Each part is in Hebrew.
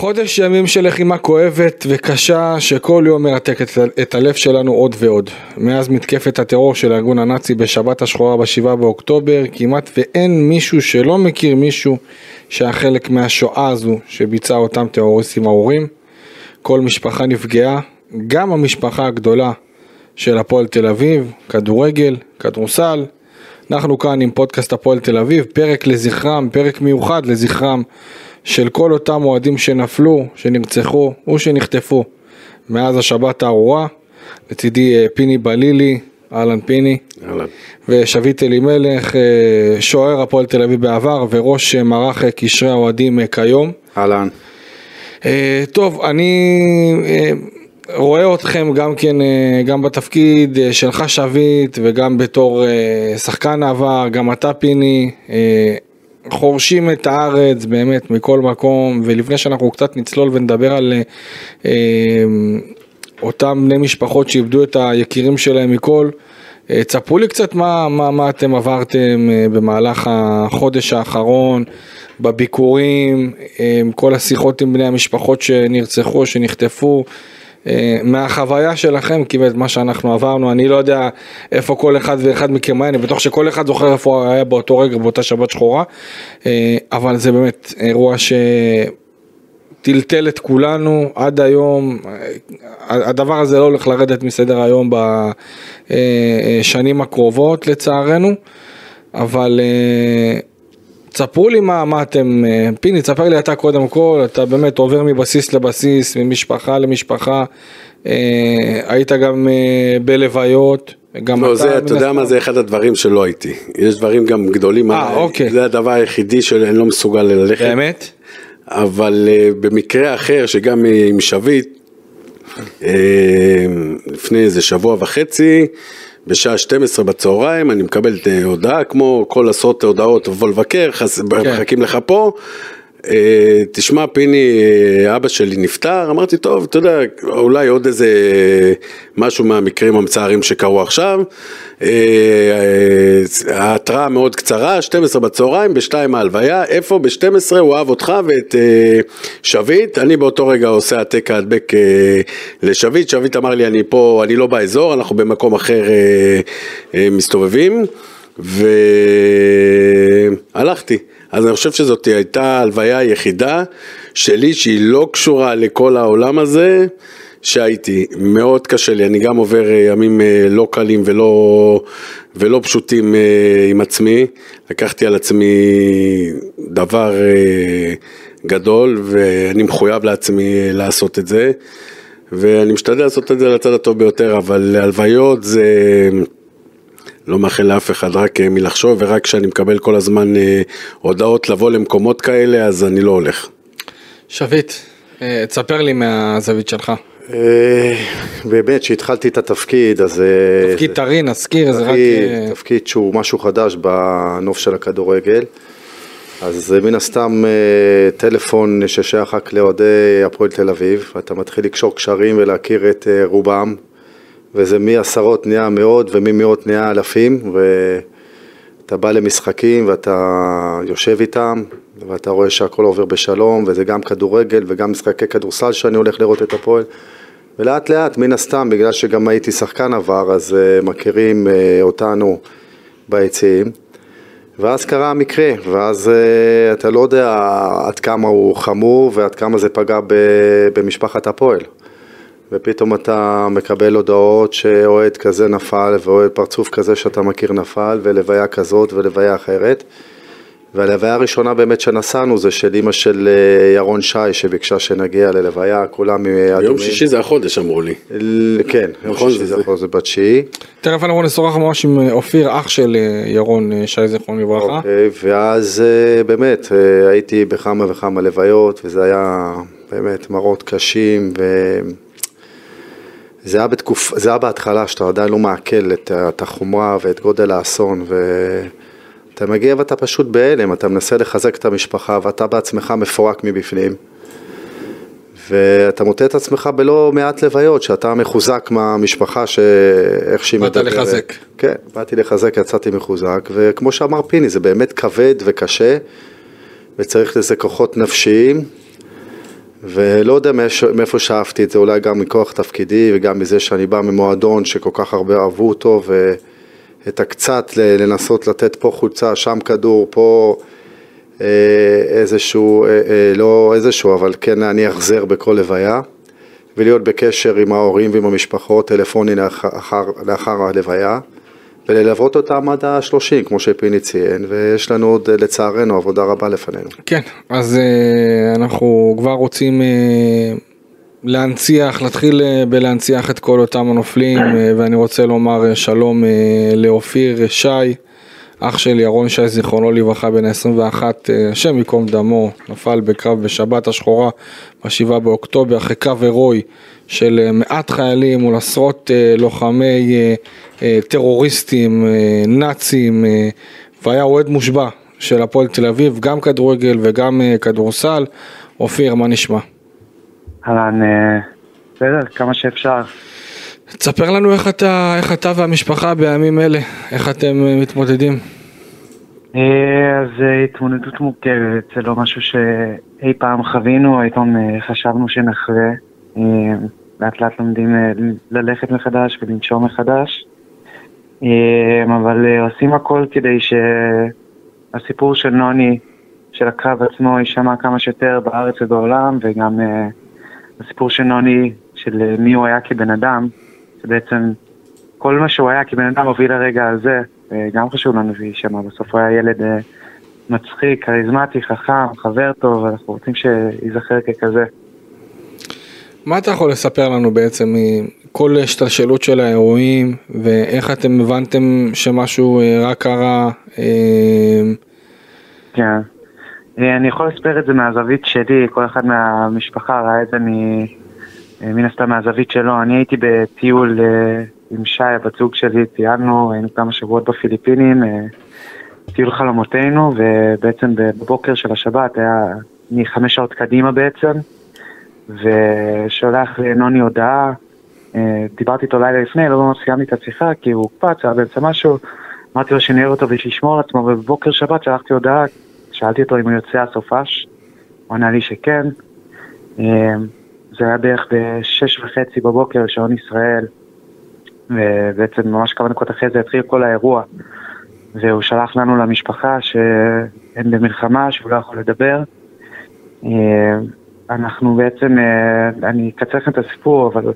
חודש ימים של לחימה כואבת וקשה שכל יום מרתק את, את הלב שלנו עוד ועוד. מאז מתקפת הטרור של הארגון הנאצי בשבת השחורה ב-7 באוקטובר כמעט ואין מישהו שלא מכיר מישהו שהיה חלק מהשואה הזו שביצע אותם טרוריסטים ארורים. כל משפחה נפגעה, גם המשפחה הגדולה של הפועל תל אביב, כדורגל, כדורסל. אנחנו כאן עם פודקאסט הפועל תל אביב, פרק לזכרם, פרק מיוחד לזכרם של כל אותם אוהדים שנפלו, שנרצחו ושנחטפו מאז השבת הארורה. לצידי אה, פיני בלילי, אהלן פיני. אהלן. ושביט אלימלך, אה, שוער הפועל תל אביב בעבר וראש אה, מערך קשרי האוהדים כיום. אהלן. טוב, אני רואה אתכם גם כן, גם בתפקיד שלך שביט וגם בתור שחקן עבר, גם אתה פיני. חורשים את הארץ באמת מכל מקום, ולפני שאנחנו קצת נצלול ונדבר על אה, אותם בני משפחות שאיבדו את היקירים שלהם מכל, אה, תספרו לי קצת מה, מה, מה אתם עברתם אה, במהלך החודש האחרון, בביקורים, אה, כל השיחות עם בני המשפחות שנרצחו, שנחטפו. אה, מהחוויה שלכם, כי מה שאנחנו עברנו, אני לא יודע איפה כל אחד ואחד מכם היה, אני בטוח שכל אחד זוכר איפה הוא היה באותו רגע, באותה שבת שחורה, אה, אבל זה באמת אירוע שטלטל את כולנו עד היום, אה, הדבר הזה לא הולך לרדת מסדר היום בשנים הקרובות לצערנו, אבל תספרו לי מה, מה אתם, אה, פיני, תספר לי אתה קודם כל, אתה באמת עובר מבסיס לבסיס, ממשפחה למשפחה, אה, היית גם אה, בלוויות, גם לא, אתה... זה, אתה יודע מה זה אחד הדברים שלא הייתי, יש דברים גם גדולים, אה, אוקיי. זה הדבר היחידי שאני לא מסוגל ללכת. באמת? אבל uh, במקרה אחר, שגם עם שביט, uh, לפני איזה שבוע וחצי, בשעה 12 בצהריים, אני מקבל הודעה, כמו כל עשרות הודעות, תבוא לבקר, חס... כן. מחכים לך פה. אה, תשמע פיני, אה, אבא שלי נפטר, אמרתי טוב, אתה יודע, אולי עוד איזה משהו מהמקרים המצערים שקרו עכשיו. אה, ההתראה מאוד קצרה, 12 בצהריים, ב-2 ההלוויה, איפה? ב-12 הוא אהב אותך ואת שביט, אני באותו רגע עושה העתק ההדבק לשביט, שביט אמר לי אני פה, אני לא באזור, אנחנו במקום אחר מסתובבים, והלכתי. אז אני חושב שזאת הייתה ההלוויה היחידה שלי שהיא לא קשורה לכל העולם הזה שהייתי. מאוד קשה לי, אני גם עובר אה, ימים אה, לא קלים ולא, ולא פשוטים אה, עם עצמי. לקחתי על עצמי דבר גדול ואני מחויב לעצמי לעשות את זה. ואני משתדל לעשות את זה לצד הטוב ביותר, אבל הלוויות זה... לא מאחל לאף אחד רק אה, מלחשוב, ורק כשאני מקבל כל הזמן אה, הודעות לבוא למקומות כאלה, אז אני לא הולך. שביט, אה, תספר לי מהזווית שלך. באמת, כשהתחלתי את התפקיד, אז... תפקיד טרי, נזכיר, זה רק... תפקיד שהוא משהו חדש בנוף של הכדורגל. אז מן הסתם טלפון ששייך רק לאוהדי הפועל תל אביב, ואתה מתחיל לקשור קשרים ולהכיר את רובם, וזה מעשרות נהיה מאות וממאות נהיה אלפים, ואתה בא למשחקים ואתה יושב איתם, ואתה רואה שהכל עובר בשלום, וזה גם כדורגל וגם משחקי כדורסל שאני הולך לראות את הפועל. ולאט לאט, מן הסתם, בגלל שגם הייתי שחקן עבר, אז uh, מכירים uh, אותנו ביציעים. ואז קרה המקרה, ואז uh, אתה לא יודע עד כמה הוא חמור ועד כמה זה פגע במשפחת הפועל. ופתאום אתה מקבל הודעות שאוהד כזה נפל ואוהד פרצוף כזה שאתה מכיר נפל ולוויה כזאת ולוויה אחרת. והלוויה הראשונה באמת שנסענו זה של אימא של אה, ירון שי שביקשה שנגיע ללוויה, כולם אדומים. יום שישי זה החודש אמרו לי. כן, יום נכון, שישי זה החודש, זה בתשיעי. תכף אנחנו נשוחח ממש עם אה, אופיר, אח של אה, ירון שי זיכרון לברכה. אוקיי, ואז באמת הייתי בכמה וכמה לוויות וזה היה באמת מראות קשים. ו... זה היה, בתקופ... זה היה בהתחלה שאתה עדיין לא מעכל את, את החומרה ואת גודל האסון ואתה מגיע ואתה פשוט בהלם, אתה מנסה לחזק את המשפחה ואתה בעצמך מפורק מבפנים ואתה מוצא את עצמך בלא מעט לוויות, שאתה מחוזק מהמשפחה שאיך שהיא מדברת. באת לחזק. כן, באתי לחזק, יצאתי מחוזק, וכמו שאמר פיני, זה באמת כבד וקשה, וצריך לזה כוחות נפשיים, ולא יודע מאיפה שאפתי את זה, אולי גם מכוח תפקידי וגם מזה שאני בא ממועדון שכל כך הרבה אהבו אותו ואת הקצת לנסות לתת פה חולצה, שם כדור, פה אה, איזשהו, אה, אה, לא איזשהו, אבל כן להניח זר בכל לוויה ולהיות בקשר עם ההורים ועם המשפחות, טלפוני לאחר, לאחר הלוויה. וללוות אותם עד השלושים, כמו שפיני ציין, ויש לנו עוד לצערנו עבודה רבה לפנינו. כן, אז uh, אנחנו כבר רוצים uh, להנציח, להתחיל בלהנציח את כל אותם הנופלים, ואני רוצה לומר שלום לאופיר שי. אח של ירון שי, זיכרונו לברכה, בן ה-21, השם ייקום דמו, נפל בקרב בשבת השחורה, ב-7 באוקטובר, אחרי קו הירואי של אה, מעט חיילים מול עשרות אה, לוחמי אה, טרוריסטים, נאצים, והיה אוהד מושבע של הפועל תל אביב, גם כדורגל וגם כדורסל. אופיר, מה נשמע? אהלן, בסדר, כמה שאפשר. תספר לנו איך אתה, איך אתה והמשפחה בימים אלה, איך אתם מתמודדים. אז התמודדות מורכבת, זה לא משהו שאי פעם חווינו, אי פעם חשבנו שנחווה. לאט לאט לומדים אה, ללכת מחדש ולנשום מחדש. אה, אבל אה, עושים הכל כדי שהסיפור של נוני, של הקרב עצמו, יישמע כמה שיותר בארץ ובעולם, וגם הסיפור של נוני, של מי הוא היה כבן אדם, שבעצם כל מה שהוא היה כבן אדם הוביל לרגע הזה, גם חשוב לנו שיישמע, בסוף הוא היה ילד מצחיק, כריזמטי, חכם, חבר טוב, ואנחנו רוצים שייזכר ככזה. מה אתה יכול לספר לנו בעצם מכל השתלשלות של האירועים ואיך אתם הבנתם שמשהו אה, רק קרה? אה, כן, אה, אני יכול לספר את זה מהזווית שלי, כל אחד מהמשפחה ראה את זה מן הסתם מהזווית שלו. אני הייתי בטיול עם שי, הבת זוג שלי, טיילנו, היינו כמה שבועות בפיליפינים, טיול חלומותינו, ובעצם בבוקר של השבת היה מחמש שעות קדימה בעצם. ושולח לנוני הודעה, אה, דיברתי איתו לילה לפני, לא ממש סיימתי את השיחה כי הוא הוקפץ, היה באמצע משהו, אמרתי לו שנראה אותו ושישמור על עצמו, ובבוקר שבת שלחתי הודעה, שאלתי אותו אם הוא יוצא הסופש, הוא ענה לי שכן. זה היה בערך בשש וחצי בבוקר, שעון ישראל, ובעצם ממש כמה דקות אחרי זה התחיל כל האירוע. והוא שלח לנו למשפחה שאין במלחמה, שהוא לא יכול לדבר. אה, אנחנו בעצם, אה, אני אקצר לכם את הסיפור, אבל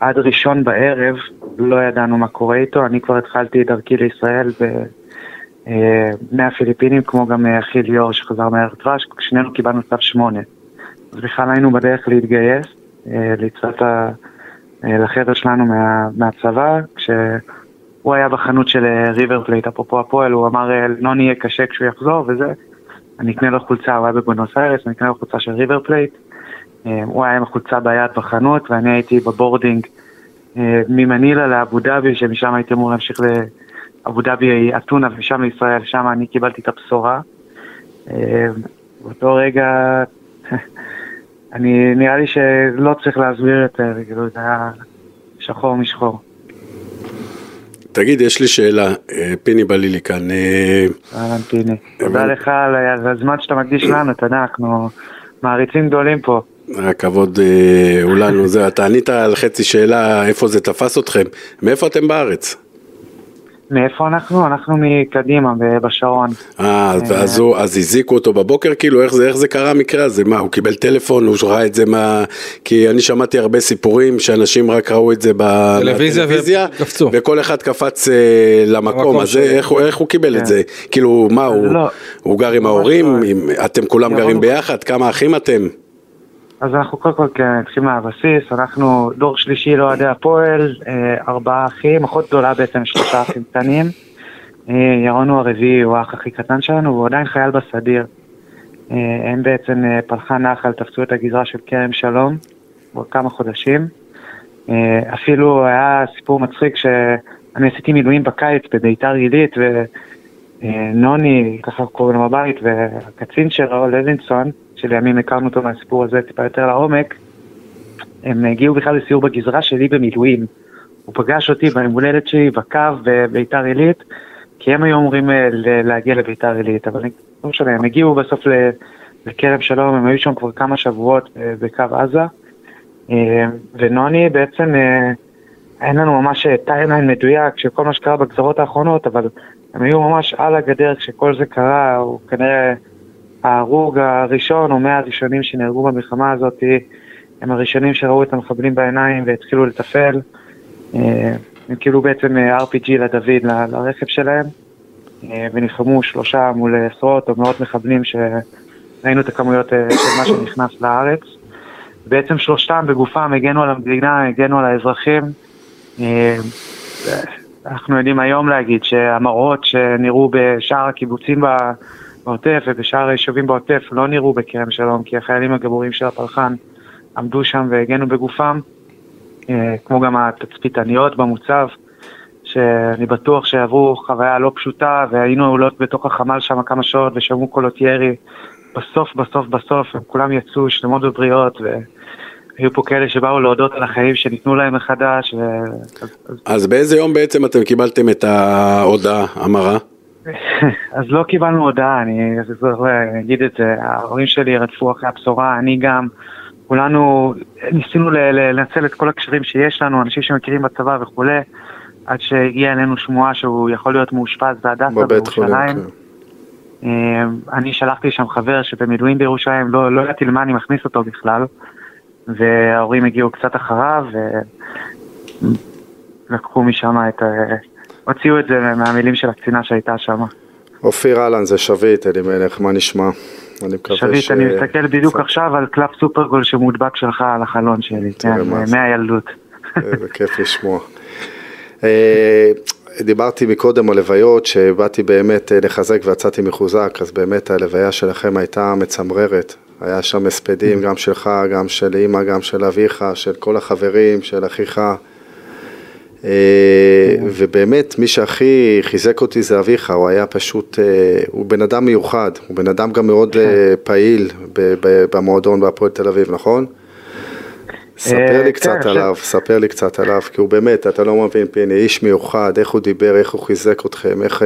עד ראשון בערב לא ידענו מה קורה איתו, אני כבר התחלתי את דרכי לישראל אה, מהפיליפינים, כמו גם אחי ליאור שחזר מהערך דבש, שנינו קיבלנו צו שמונה. בכלל היינו בדרך להתגייס, להצטרף לחדר שלנו מה, מהצבא, כשהוא היה בחנות של ריבר פלייט, אפרופו הפועל, הוא אמר, נוני יהיה קשה כשהוא יחזור וזה. אני אקנה לו חולצה, הוא היה בבונוס איירס, אני אקנה לו חולצה של ריבר פלייט. אה, הוא היה עם החולצה ביד בחנות ואני הייתי ב boarding אה, ממנילה לאבו דאבי, שמשם הייתי אמור להמשיך לאבו דאבי אתונה ומשם לישראל, שם אני קיבלתי את הבשורה. אה, באותו רגע, אני, נראה לי שלא צריך להסביר יותר, כאילו זה היה שחור משחור. תגיד, יש לי שאלה, פיני בלילי כאן. אהלן פיני, תודה לך על הזמן שאתה מקדיש לנו, אתה יודע, אנחנו מעריצים גדולים פה. הכבוד אה, הוא לנו, אתה ענית על חצי שאלה איפה זה תפס אתכם, מאיפה אתם בארץ? מאיפה אנחנו? אנחנו מקדימה, בשרון. אה, אז, אה. אז הזיקו אותו בבוקר, כאילו, איך זה, איך זה קרה המקרה הזה? מה, הוא קיבל טלפון, הוא ראה את זה מה... כי אני שמעתי הרבה סיפורים שאנשים רק ראו את זה בטלוויזיה, וקפצו. וכל אחד קפץ אה, למקום, אז איך, איך הוא קיבל כן. את זה? כאילו, מה, הוא, לא. הוא גר עם ההורים? לא. עם, אתם כולם גרים ביחד? כמה אחים אתם? אז אנחנו קודם כל כן, נתחיל מהבסיס, אנחנו דור שלישי לאוהדי הפועל, אה, ארבעה אחים, אחות גדולה בעצם, שלושה אחים קטנים. אה, ירון הוא הרביעי, הוא האח הכי קטן שלנו, והוא עדיין חייל בסדיר. אה, הם בעצם פלחה נחל, תפסו את הגזרה של כרם שלום, כבר כמה חודשים. אפילו היה סיפור מצחיק שאני עשיתי מילואים בקיץ בביתר עילית, ונוני, ככה קוראים לו בבית, והקצין שלו, לוינסון, שלימים הכרנו אותו מהסיפור הזה טיפה יותר לעומק, הם הגיעו בכלל לסיור בגזרה שלי במילואים. הוא פגש אותי ביום הולדת שלי בקו בביתר עילית, כי הם היו אמורים אה, להגיע לביתר עילית, אבל לא משנה, הם הגיעו בסוף בכרם שלום, הם היו שם כבר כמה שבועות אה, בקו עזה, אה, ונוני בעצם, אין לנו ממש timeline מדויק של כל מה שקרה בגזרות האחרונות, אבל הם היו ממש על הגדר כשכל זה קרה, הוא כנראה ההרוג הראשון או מהראשונים שנהרגו במלחמה הזאת, הם הראשונים שראו את המחבלים בעיניים והתחילו לתפעל. הם קיבלו בעצם RPG לדוד לרכב שלהם, ונלחמו שלושה מול עשרות או מאות מחבלים שראינו את הכמויות אה, של מה שנכנס לארץ. בעצם שלושתם בגופם הגנו על המדינה, הגנו על האזרחים. אה, אנחנו יודעים היום להגיד שהמראות שנראו בשאר הקיבוצים ב- בעוטף ובשאר היישובים בעוטף לא נראו בכרם שלום, כי החיילים הגיבורים של הפלחן עמדו שם והגנו בגופם, אה, כמו גם התצפיתניות במוצב, שאני בטוח שעברו חוויה לא פשוטה והיינו עולות בתוך החמ"ל שם כמה שעות ושמעו קולות ירי. בסוף, בסוף, בסוף, הם כולם יצאו שלמות ובריאות, והיו פה כאלה שבאו להודות על החיים שניתנו להם מחדש. ו... אז באיזה יום בעצם אתם קיבלתם את ההודעה המרה? אז לא קיבלנו הודעה, אני אני אגיד את זה, ההורים שלי רדפו אחרי הבשורה, אני גם, כולנו ניסינו לנצל את כל הקשרים שיש לנו, אנשים שמכירים בצבא וכולי, עד שהגיעה אלינו שמועה שהוא יכול להיות מאושפז בהדסה בירושלים. כן. אה, אני שלחתי שם חבר שבמילואים בירושלים, לא, לא ידעתי למה אני מכניס אותו בכלל, וההורים הגיעו קצת אחריו, ולקחו משם את. הוציאו את זה מהמילים של הקצינה שהייתה שם. אופיר אהלן זה שביט, אלימלך, מה נשמע? אני מקווה שביט, אני מסתכל בדיוק עכשיו על קלף סופרגול שמודבק שלך על החלון שלי, כן, מה זה. מהילדות. איזה כיף לשמוע. אה, דיברתי מקודם על לוויות שבאתי באמת אה, לחזק ויצאתי מחוזק, אז באמת הלוויה שלכם הייתה מצמררת. היה שם הספדים גם שלך, גם של אימא, גם של אביך, של כל החברים, של אחיך. אה, ובאמת, מי שהכי חיזק אותי זה אביך, הוא היה פשוט, אה, הוא בן אדם מיוחד, הוא בן אדם גם מאוד אה, פעיל במועדון בהפועל תל אביב, נכון? ספר לי קצת כן, עליו, ספר לי קצת עליו, כי הוא באמת, אתה לא מבין, פיני, איש מיוחד, איך הוא דיבר, איך הוא חיזק אתכם, איך...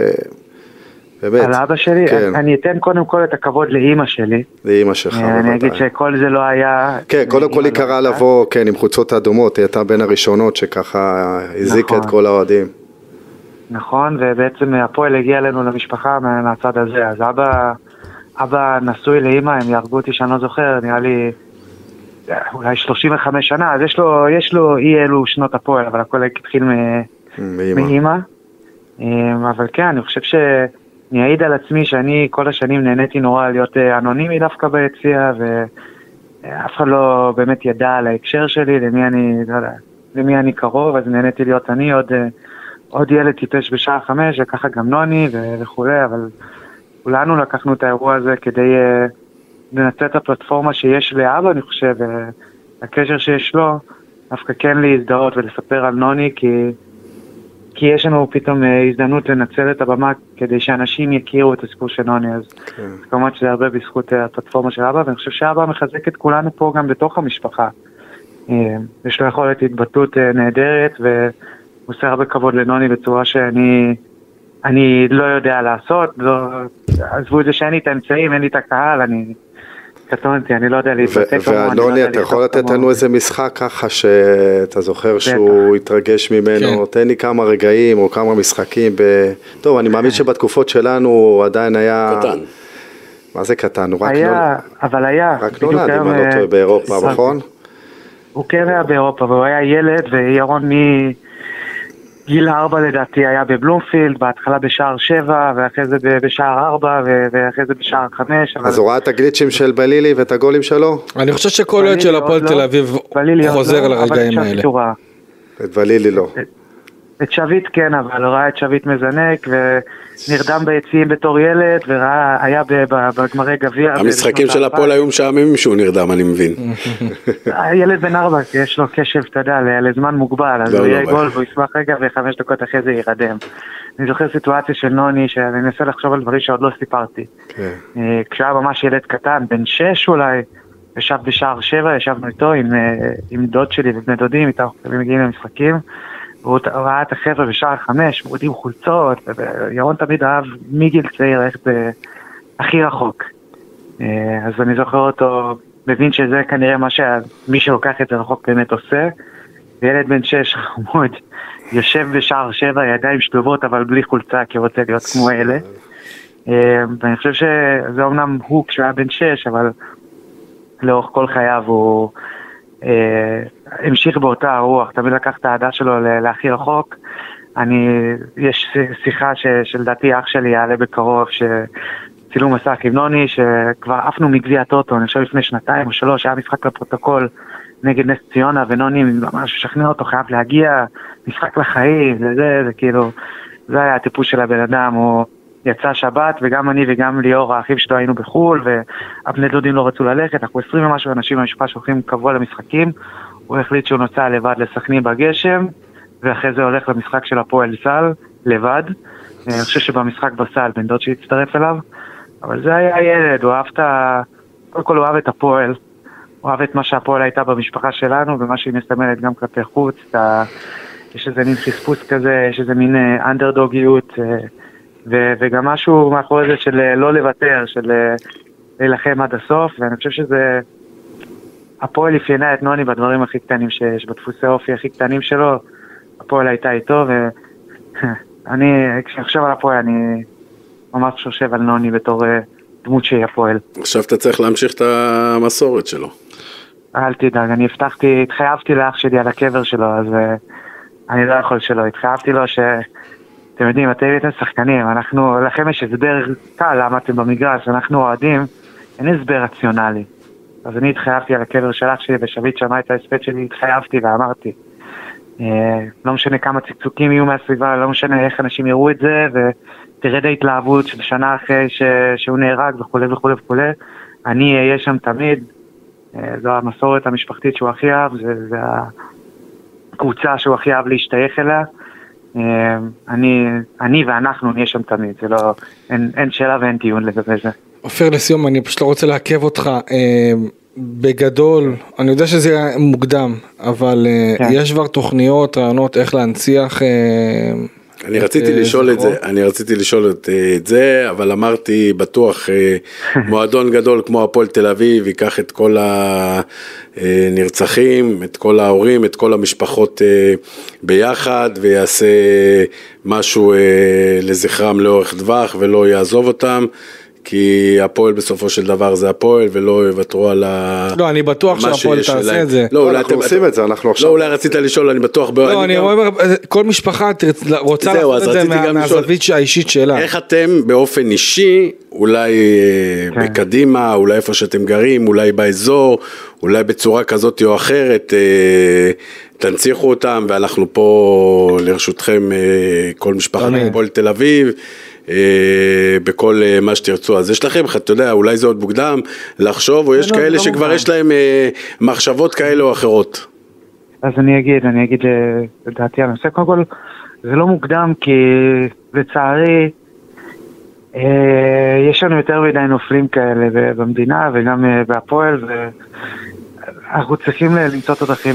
באמת. על אבא שלי, כן, אני אתן קודם כל את הכבוד לאימא שלי. לאימא שלך, אה, אני אגיד בוודאי. שכל זה לא היה... כן, קודם כל היא קראה לא. לבוא, כן, עם חולצות אדומות, היא הייתה בין הראשונות שככה הזיקה את נכון. כל האוהדים. נכון, ובעצם הפועל הגיע אלינו למשפחה מה- מהצד הזה, אז אבא, אבא נשוי לאימא, הם יהרגו אותי שאני לא זוכר, נראה לי אולי 35 שנה, אז יש לו, יש לו אי אלו שנות הפועל, אבל הכל התחיל. מאימא. אמ, אבל כן, אני חושב שאני אעיד על עצמי שאני כל השנים נהניתי נורא להיות אה, אנונימי דווקא ביציע, ואף אחד לא באמת ידע על ההקשר שלי, למי אני, לא למי אני קרוב, אז נהניתי להיות אני עוד, אה, עוד ילד טיפש בשעה חמש, וככה גם נוני וכולי, אבל כולנו לקחנו את האירוע הזה כדי אה, לנצל את הפלטפורמה שיש לאבא, אני חושב, והקשר שיש לו, דווקא כן להזדהות ולספר על נוני, כי... כי יש לנו פתאום אה, הזדמנות לנצל את הבמה כדי שאנשים יכירו את הסיפור של נוני, אז כן. כמובן שזה הרבה בזכות אה, הפלטפורמה של אבא, ואני חושב שאבא מחזק את כולנו פה גם בתוך המשפחה. אה, יש לו יכולת התבטאות נהדרת, והוא עושה הרבה כבוד לנוני בצורה שאני אני לא יודע לעשות, לא, עזבו את זה שאין לי את האמצעים, אין לי את הקהל, אני קטונתי, אני לא יודע להתבטא ו- כמוהו, אני לא ואלוני, אתה יכול לתת. לנו איזה משחק ככה שאתה זוכר שהוא התרגש ממנו? כן. תן לי כמה רגעים או כמה משחקים. טוב, אני מאמין שבתקופות שלנו הוא עדיין היה... קטן. מה זה קטן? הוא רק היה, נולד- אבל היה. רק נולד, אם אני לא אה, טועה, באירופה. נכון? הוא כן היה באירופה, והוא היה ילד, וירון מגיל ארבע לדעתי היה בבלומפילד, בהתחלה בשער שבע, ואחרי זה בשער ארבע, ואחרי זה בשער חמש, אז הוא ראה את הגליצ'ים של בלילי ואת הגולים שלו? אני חושב שכל אוהד של הפועל לא, תל אביב בלילי עוד חוזר לא, לרגעים האלה. את בלילי לא. את שביט כן, אבל הוא ראה את שביט מזנק, ונרדם ביציעים בתור ילד, וראה, היה בגמרי גביע. המשחקים של. הפועל היו משעממים שהוא נרדם, אני מבין. הילד בן ארבע, יש לו קשב, אתה יודע, לזמן מוגבל, אז לא, הוא לא, יהיה מה. גול והוא ישמח רגע וחמש דקות אחרי זה יירדם. אני זוכר סיטואציה של נוני, שאני מנסה לחשוב על דברים שעוד לא סיפרתי. כן. אה, כשהוא היה ממש ילד קטן, בן שש אולי, ישב בשער שבע, ישבנו איתו עם, אה, עם דוד שלי ובני דודים, איתם מגיעים למשחקים. והוא ראה את החבר'ה בשער חמש, מורידים חולצות, וירון תמיד אהב מגיל צעיר ללכת הכי רחוק. אה, אז אני זוכר אותו, מבין שזה כנראה מה שמי שלוקח את זה רחוק באמת עושה. וילד בן שש חמוד, יושב בשער שבע, ידיים שלובות אבל בלי חולצה כי הוא רוצה להיות כמו אלה. אה, ואני חושב שזה אומנם הוא כשהוא היה בן שש, אבל לאורך כל חייו הוא אה, המשיך באותה הרוח, תמיד לקח את האהדה שלו להכי רחוק. אני, יש שיחה ש, שלדעתי אח שלי יעלה בקרוב, שצילום מסך עם נוני, שכבר עפנו מגביע טוטו, אני חושב לפני שנתיים או שלוש, היה משחק לפרוטוקול נגד נס ציונה, ונוני ממש משכנע אותו, חייב להגיע, משחק לחיים, וזה, זה כאילו, זה היה הטיפוס של הבן אדם, הוא יצא שבת, וגם אני וגם ליאור, האחים שלו היינו בחו"ל, והבני דודים לא רצו ללכת, אנחנו עשרים ומשהו אנשים במשפחה שהולכים קבוע למשחקים, הוא החליט שהוא נוסע לבד לסכנין בגשם, ואחרי זה הולך למשחק של הפועל סל, לבד. אני חושב שבמשחק בסל, בן דוד שהצטרף אליו, אבל זה היה ילד, הוא אהב את ה... קודם כל הוא אהב את הפועל, הוא אהב את מה שהפועל הייתה במשפחה שלנו, ומה שהיא מסמלת גם כלפי חוץ, ה... יש איזה מין חספוס כזה, יש איזה מין אה, אנדרדוגיות, אה, ו- וגם משהו מאחורי זה של אה, לא לוותר, של אה, להילחם עד הסוף, ואני חושב שזה... הפועל אפיינה את נוני בדברים הכי קטנים שיש, בדפוסי האופי הכי קטנים שלו, הפועל הייתה איתו, ואני, כשאני חושב על הפועל, אני ממש חושב על נוני בתור אה, דמות שהיא הפועל. עכשיו אתה צריך להמשיך את המסורת שלו. אל תדאג, אני הבטחתי, התחייבתי לאח שלי על הקבר שלו, אז uh, אני לא יכול שלא. התחייבתי לו ש... אתם יודעים, אתם הייתם שחקנים, אנחנו, לכם יש הסבר קל למה אתם במגרש, אנחנו אוהדים, אין הסבר רציונלי. אז אני התחייבתי על הקבר של אח שלי, ושביט שמע את ההספד שלי, התחייבתי ואמרתי. Uh, לא משנה כמה צקצוקים יהיו מהסביבה, לא משנה איך אנשים יראו את זה, ותרד ההתלהבות של שנה אחרי ש... שהוא נהרג וכולי וכולי וכולי. אני אהיה שם תמיד, אה, זו המסורת המשפחתית שהוא הכי אהב, זה הקבוצה שהוא הכי אהב להשתייך אליה. אה, אני, אני ואנחנו נהיה שם תמיד, זה לא, אין, אין שאלה ואין דיון לגבי זה. אופיר לסיום, אני פשוט לא רוצה לעכב אותך. אה, בגדול, אני יודע שזה היה מוקדם, אבל אה, כן. יש כבר תוכניות, רעיונות איך להנציח. אה, אני את, רציתי אה, לשאול את? זה, אני רציתי לשאול את, אה, את זה, אבל אמרתי בטוח אה, מועדון גדול כמו הפועל תל אביב ייקח את כל הנרצחים, את כל ההורים, את כל המשפחות אה, ביחד ויעשה משהו אה, לזכרם לאורך טווח ולא יעזוב אותם. כי הפועל בסופו של דבר זה הפועל ולא יוותרו על ה... לא, אני בטוח שהפועל תעשה להם. את זה. לא, אולי אנחנו אתם- עושים את זה, אנחנו לא, עכשיו... אולי רצית לשאול, אני בטוח... לא, אני גם- אומר, כל משפחה תרצ- רוצה זהו, לעשות את זה מהזווית האישית שלה. איך אתם באופן אישי, אולי אה, כן. בקדימה, אולי איפה שאתם גרים, אולי באזור, אולי בצורה כזאת או אחרת, אה, תנציחו אותם, ואנחנו פה לרשותכם, אה, כל משפחת תמיד. הפועל תל אביב. אה, בכל אה, מה שתרצו, אז יש לכם, אתה יודע, אולי זה עוד מוקדם לחשוב, או יש לא, כאלה לא שכבר. יש להם אה, מחשבות כאלה או אחרות. אז אני אגיד, אני אגיד אה, את דעתי על הנושא. קודם כל, זה לא מוקדם כי לצערי יש לנו יותר מדי נופלים כאלה במדינה וגם בהפועל ואנחנו צריכים למצוא את הדרכים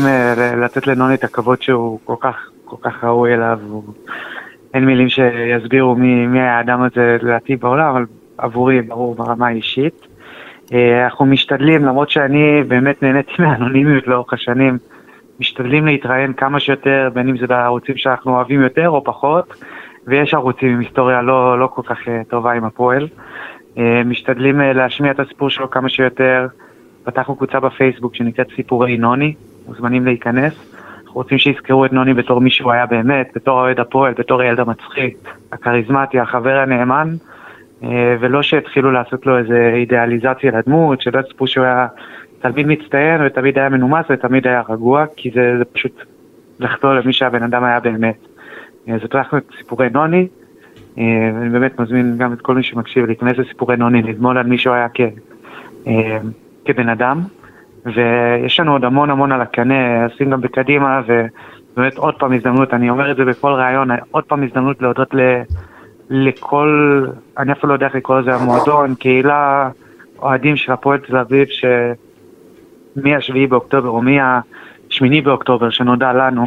לתת לנוני את הכבוד שהוא כל כך, כל כך ראוי אליו. אין מילים שיסבירו מי, מי היה האדם הזה לדעתי בעולם, אבל עבורי ברור ברמה האישית. אה, אנחנו משתדלים, למרות שאני באמת נהניתי מהאנונימיות לאורך השנים, משתדלים להתראיין כמה שיותר, בין אם זה בערוצים שאנחנו אוהבים יותר או פחות, ויש ערוצים עם היסטוריה לא, לא כל כך אה, טובה עם הפועל. אה, משתדלים להשמיע את הסיפור שלו כמה שיותר. פתחנו קבוצה בפייסבוק שנקראת סיפורי נוני, מוזמנים להיכנס. אנחנו רוצים שיזכרו את נוני בתור מי שהוא היה באמת, בתור אוהד הפועל, בתור הילד המצחיק, הכריזמטי, החבר הנאמן, אה, ולא שיתחילו לעשות לו איזה אידיאליזציה לדמות, שלא יצפו שהוא היה תלמיד מצטיין ותמיד היה מנומס ותמיד היה רגוע, כי זה, זה פשוט לחטוא למי שהבן אדם היה באמת. אה, אז פתחנו את סיפורי נוני, אה, ואני באמת מזמין גם את כל מי שמקשיב להיכנס לסיפורי נוני, ללמוד על מי שהוא היה כ, אה, כבן אדם, ויש לנו עוד המון המון על הקנה, עושים גם בקדימה, ובאמת עוד פעם הזדמנות, אני אומר את זה בכל ראיון, עוד פעם הזדמנות להודות ל... לכל, אני אפילו לא יודע איך לקרוא לזה המועדון, קהילה, אוהדים של הפועל תל אביב, שמהשביעי באוקטובר או מהשמיני באוקטובר שנודע לנו,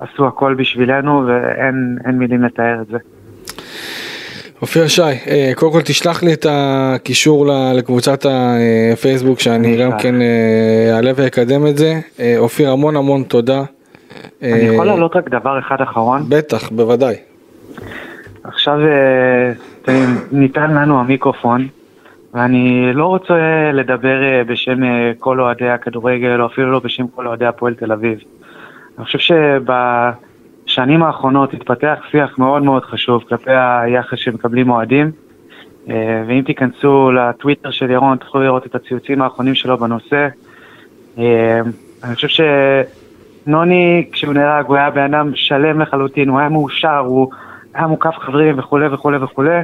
עשו הכל בשבילנו ואין אין מילים לתאר את זה. אופיר שי, אה, קודם כל תשלח לי את הקישור לקבוצת הפייסבוק שאני אני גם. כן אה, אעלה ואקדם את זה. אה, אופיר המון המון תודה. אני יכול להעלות רק דבר אחד אחרון? בטח, בוודאי. עכשיו ניתן לנו המיקרופון, ואני לא רוצה לדבר בשם כל אוהדי הכדורגל, או אפילו לא בשם כל אוהדי הפועל תל אביב. אני חושב שבשנים האחרונות התפתח שיח מאוד מאוד חשוב כלפי היחס שמקבלים אוהדים, אה, ואם תיכנסו לטוויטר של ירון תוכלו לראות את הציוצים האחרונים שלו בנושא. אה, אני חושב שנוני, כשהוא נהרג, הוא היה בן אדם שלם לחלוטין, הוא היה מאושר, הוא היה מוקף חברים וכולי וכולי וכולי.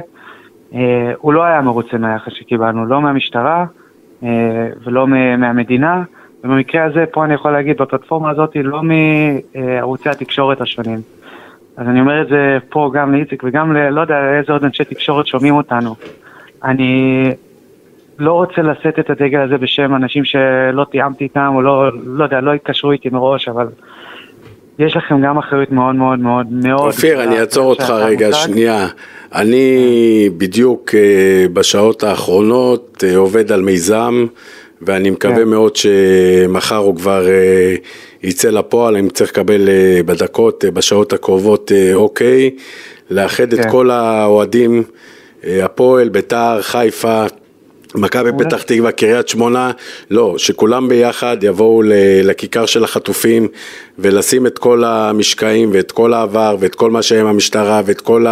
אה, הוא לא היה מרוצה מהיחס שקיבלנו, לא מהמשטרה ולא מהמדינה, ובמקרה הזה, פה אני יכול להגיד, בפלטפורמה הזאת, לא מערוצי התקשורת השונים. אז אני אומר את זה פה גם לאיציק וגם ל... לא יודע איזה עוד אנשי תקשורת שומעים אותנו. אני לא רוצה לשאת את הדגל הזה בשם אנשים שלא תיאמתי איתם, או לא, לא יודע, לא התקשרו איתי מראש, אבל יש לכם גם אחריות מאוד מאוד מאוד מאוד. אופיר, אני אעצור אותך רגע, מוצג. שנייה. אני בדיוק אה, בשעות האחרונות אה, עובד על מיזם, ואני מקווה כן. מאוד שמחר הוא כבר אה, יצא לפועל, אני צריך לקבל אה, בדקות, אה, בשעות הקרובות אוקיי, לאחד את כן. כל האוהדים, הפועל, ביתר, חיפה. מכבי. פתח תקווה, קריית שמונה, לא, שכולם ביחד יבואו לכיכר של החטופים ולשים את כל המשקעים ואת כל העבר ואת כל מה שהם המשטרה ואת כל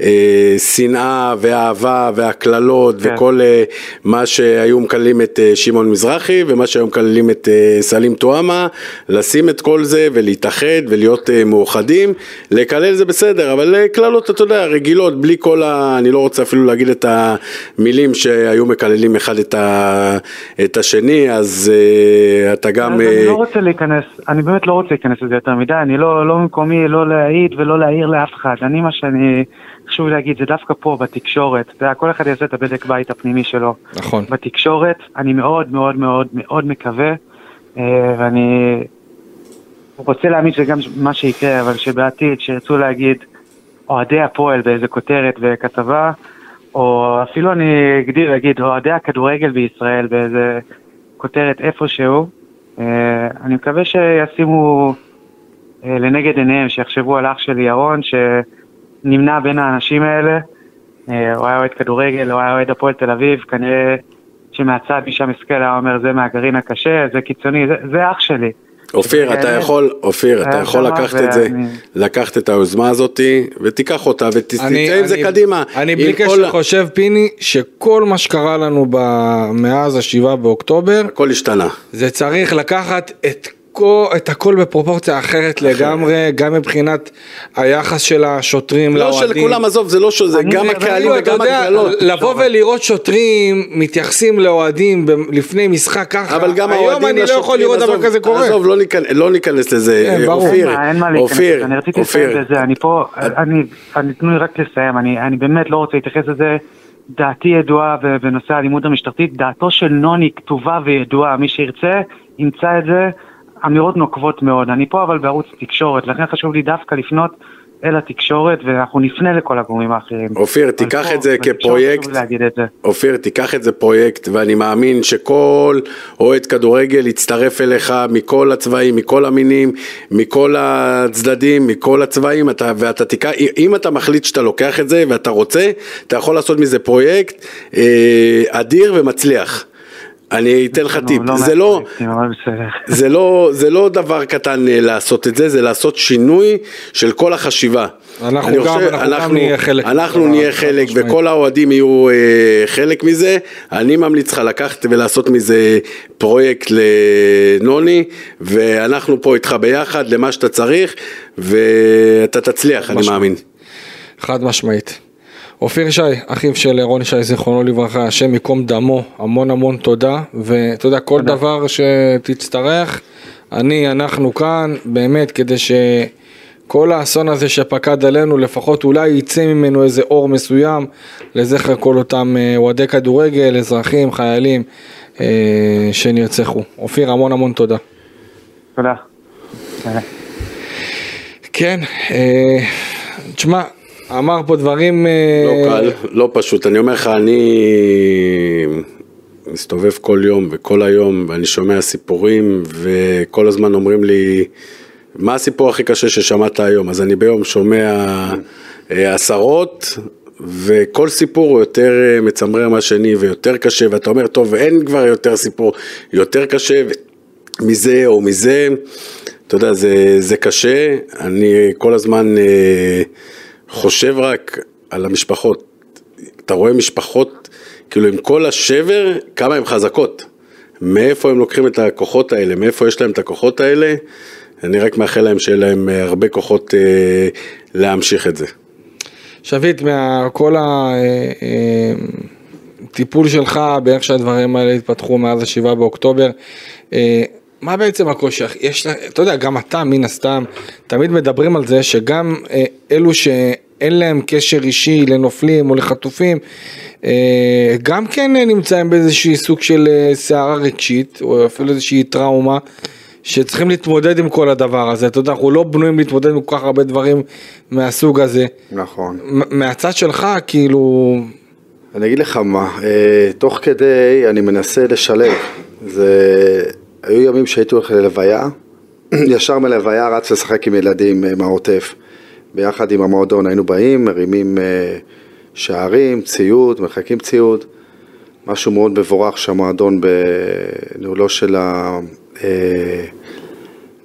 השנאה והאהבה והקללות כן. וכל אה, מה שהיו מקללים את אה, שמעון מזרחי ומה שהיו מקללים את אה, סלים טועמה, לשים את כל זה ולהתאחד ולהיות אה, מאוחדים, לקלל זה בסדר, אבל אה, קללות אתה יודע, רגילות, בלי כל ה... אני לא רוצה אפילו להגיד את המילים שהיו מקללים אחד את, ה... את השני, אז אה, אתה גם... אז אני אה, לא רוצה להיכנס, אני באמת לא רוצה להיכנס לזה יותר מדי, אני לא, לא ממקומי לא להעיד ולא להעיר לאף אחד. אני, מה שאני, חשוב להגיד, זה דווקא פה, בתקשורת. אתה יודע, כל אחד יעשה את הבדק בית הפנימי שלו. נכון. בתקשורת, אני מאוד מאוד מאוד מאוד מקווה, אה, ואני רוצה להאמין שזה גם מה שיקרה, אבל שבעתיד, שירצו להגיד אוהדי הפועל באיזה כותרת בכתבה, או אפילו אני אגדיר, אגיד, אוהדי הכדורגל בישראל באיזה כותרת איפשהו, אה, אני מקווה שישימו אה, לנגד עיניהם, שיחשבו על אח שלי ירון, שנמנע בין האנשים האלה. אה, הוא היה אוהד כדורגל, הוא היה אוהד הפועל תל אביב, כנראה שמהצד מי שם השכל היה אומר זה מהגרעין הקשה, זה קיצוני, זה, זה אח שלי. אופיר, אתה יכול, אופיר, אתה היה יכול לקחת את זה, לקחת את היוזמה הזאתי ותיקח אותה ותצא אני- עם זה קדימה. אני בלי כל קשר חושב, פיני, שכל מה שקרה לנו ב- מאז השבעה באוקטובר, הכל השתנה. זה צריך לקחת את את הכל בפרופורציה אחרת לגמרי, גם מבחינת היחס של השוטרים לא לאוהדים. שלכולם, עזוב, זה לא שזה, גם הקהלים אתה וגם יודע, הקללות. לבוא ולראות שוטרים מתייחסים לאוהדים לפני משחק ככה, אבל גם היום האוהדים אני לא יכול לראות דבר כזה קורה. עזוב, לא ניכנס- לא ניכנס לזה. כן, אה. אופיר, אופיר, לזה. אני רציתי לסיים אופיר. אני פה, אני, תנו לי רק לסיים, אני, באמת לא רוצה להתייחס לזה. דעתי ידועה בנושא האלימות המשטרתית, דעתו של נוני כתובה וידועה, מי שירצה ימצא את זה, אמירות נוקבות מאוד. אני פה אבל בערוץ תקשורת, לכן חשוב לי דווקא לפנות אל התקשורת, ואנחנו נפנה לכל הגורמים האחרים. אופיר, תיקח פה, את זה כפרויקט. את זה. אופיר, תיקח את זה פרויקט, ואני מאמין שכל אוהד כדורגל יצטרף אליך מכל הצבעים, מכל המינים, מכל הצדדים, מכל הצבעים, אתה, ואתה תיקח, אם אתה מחליט שאתה לוקח את זה ואתה רוצה, אתה יכול לעשות מזה פרויקט אה, אדיר ומצליח. אני אתן לך טיפ, לא זה לא. זה לא, זה לא דבר קטן אה, לעשות את זה, זה לעשות שינוי של כל החשיבה. אנחנו גם- חושב- אנחנו גם נהיה חלק אנחנו נהיה חלק. וכל האוהדים יהיו אה, חלק מזה. אני ממליץ לך לקחת ולעשות מזה פרויקט לנוני, ואנחנו פה איתך ביחד למה שאתה צריך, ואתה תצליח, אני. מאמין. חד משמעית. אופיר שי, אחיו של רוני שי, זיכרונו לברכה, השם ייקום דמו, המון המון תודה, ואתה יודע, כל דבר שתצטרך, אני, אנחנו כאן, באמת, כדי שכל האסון הזה שפקד עלינו, לפחות אולי יצא ממנו איזה אור מסוים, לזכר כל אותם אה, אוהדי כדורגל, אזרחים, חיילים, אה, שנרצחו. אופיר, המון המון תודה. תודה. תודה. כן, אה, תשמע, אמר פה דברים... אה, לא קל, לא פשוט. אני אומר לך, אני מסתובב כל יום וכל היום, ואני שומע סיפורים, וכל הזמן אומרים לי, מה הסיפור הכי קשה ששמעת היום? אז אני ביום שומע אה, עשרות, וכל סיפור הוא יותר אה, מצמרר מהשני ויותר קשה, ואתה אומר, טוב, אין כבר יותר סיפור יותר קשה מזה או מזה. אתה יודע, זה, זה קשה, אני כל הזמן אה, חושב רק על המשפחות. אתה רואה משפחות, כאילו עם כל השבר, כמה הן חזקות. מאיפה הם לוקחים את הכוחות האלה, מאיפה יש להם את הכוחות האלה, אני רק מאחל להם שיהיה להם אה, הרבה כוחות אה, להמשיך את זה. שביט, מכל הטיפול אה, שלך באיך שהדברים האלה התפתחו מאז השבעה באוקטובר, אה, מה בעצם הקושי? יש, אתה יודע, גם אתה מן הסתם, תמיד מדברים על זה שגם אה, אלו שאין להם קשר אישי לנופלים או לחטופים, אה, גם כן נמצאים באיזשהי סוג של אה, סערה רגשית, או אפילו איזושהי טראומה. שצריכים להתמודד עם כל הדבר הזה, אתה יודע, אנחנו לא בנויים להתמודד עם כל כך הרבה דברים מהסוג הזה. נכון. מהצד שלך, כאילו... אני אגיד לך מה, אה, תוך כדי אני מנסה לשלב. זה... היו ימים שהייתי הולך ללוויה, ישר מלוויה רץ לשחק עם ילדים אה, מהעוטף. ביחד עם המועדון היינו באים, מרימים אה, שערים, ציוד, מחכים ציוד. משהו מאוד מבורך שהמועדון בניהולו של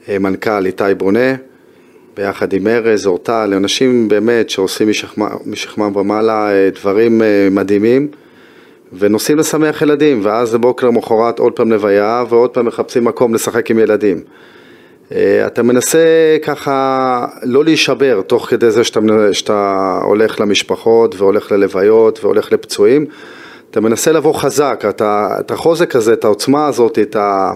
המנכ"ל איתי בונה, ביחד עם ארז, אורטל, אנשים באמת שעושים משכמם ומעלה דברים מדהימים. ונוסעים לשמח ילדים, ואז בבוקר למחרת עוד פעם לוויה, ועוד פעם מחפשים מקום לשחק עם ילדים. אה, אתה מנסה ככה לא להישבר תוך כדי זה שאתה, שאתה הולך למשפחות והולך ללוויות והולך לפצועים, אתה מנסה לבוא חזק, אתה, את החוזק הזה, את העוצמה הזאת, את ה...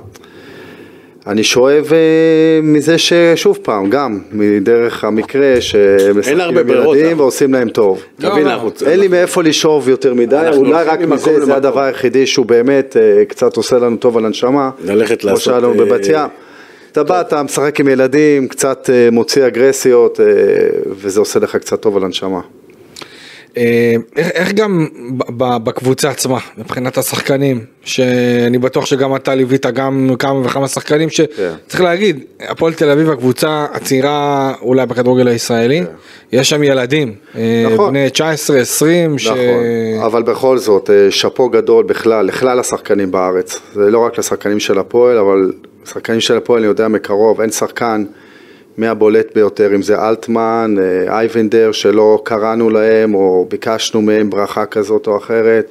אני שואב אה, מזה ששוב פעם, גם מדרך המקרה שמשחקים עם ילדים ועושים להם טוב. לא. אין לי מאיפה לשאוב יותר מדי, אולי רק מזה, זה הדבר היחידי שהוא באמת אה, קצת עושה לנו טוב על הנשמה. ללכת לעשות... כמו שהיה לנו בבת ים. אתה בא, אתה משחק עם ילדים, קצת אה, מוציא אגרסיות, וזה עושה לך קצת טוב על הנשמה. אה, איך גם בקבוצה עצמה, מבחינת השחקנים, שאני בטוח שגם אתה ליווית גם כמה וכמה שחקנים שצריך כן. להגיד, הפועל תל אביב הקבוצה הצעירה אולי בכדורגל הישראלי, כן. יש שם ילדים, אה, נכון. בני 19, 20, נכון, אבל בכל זאת, אה, שאפו גדול בכלל, לכלל השחקנים בארץ, זה לא רק לשחקנים של הפועל, אבל שחקנים של הפועל אני יודע מקרוב, אין שחקן מהבולט ביותר, אם זה אלטמן, אה, אייבנדר, שלא קראנו להם או ביקשנו מהם ברכה כזאת או אחרת,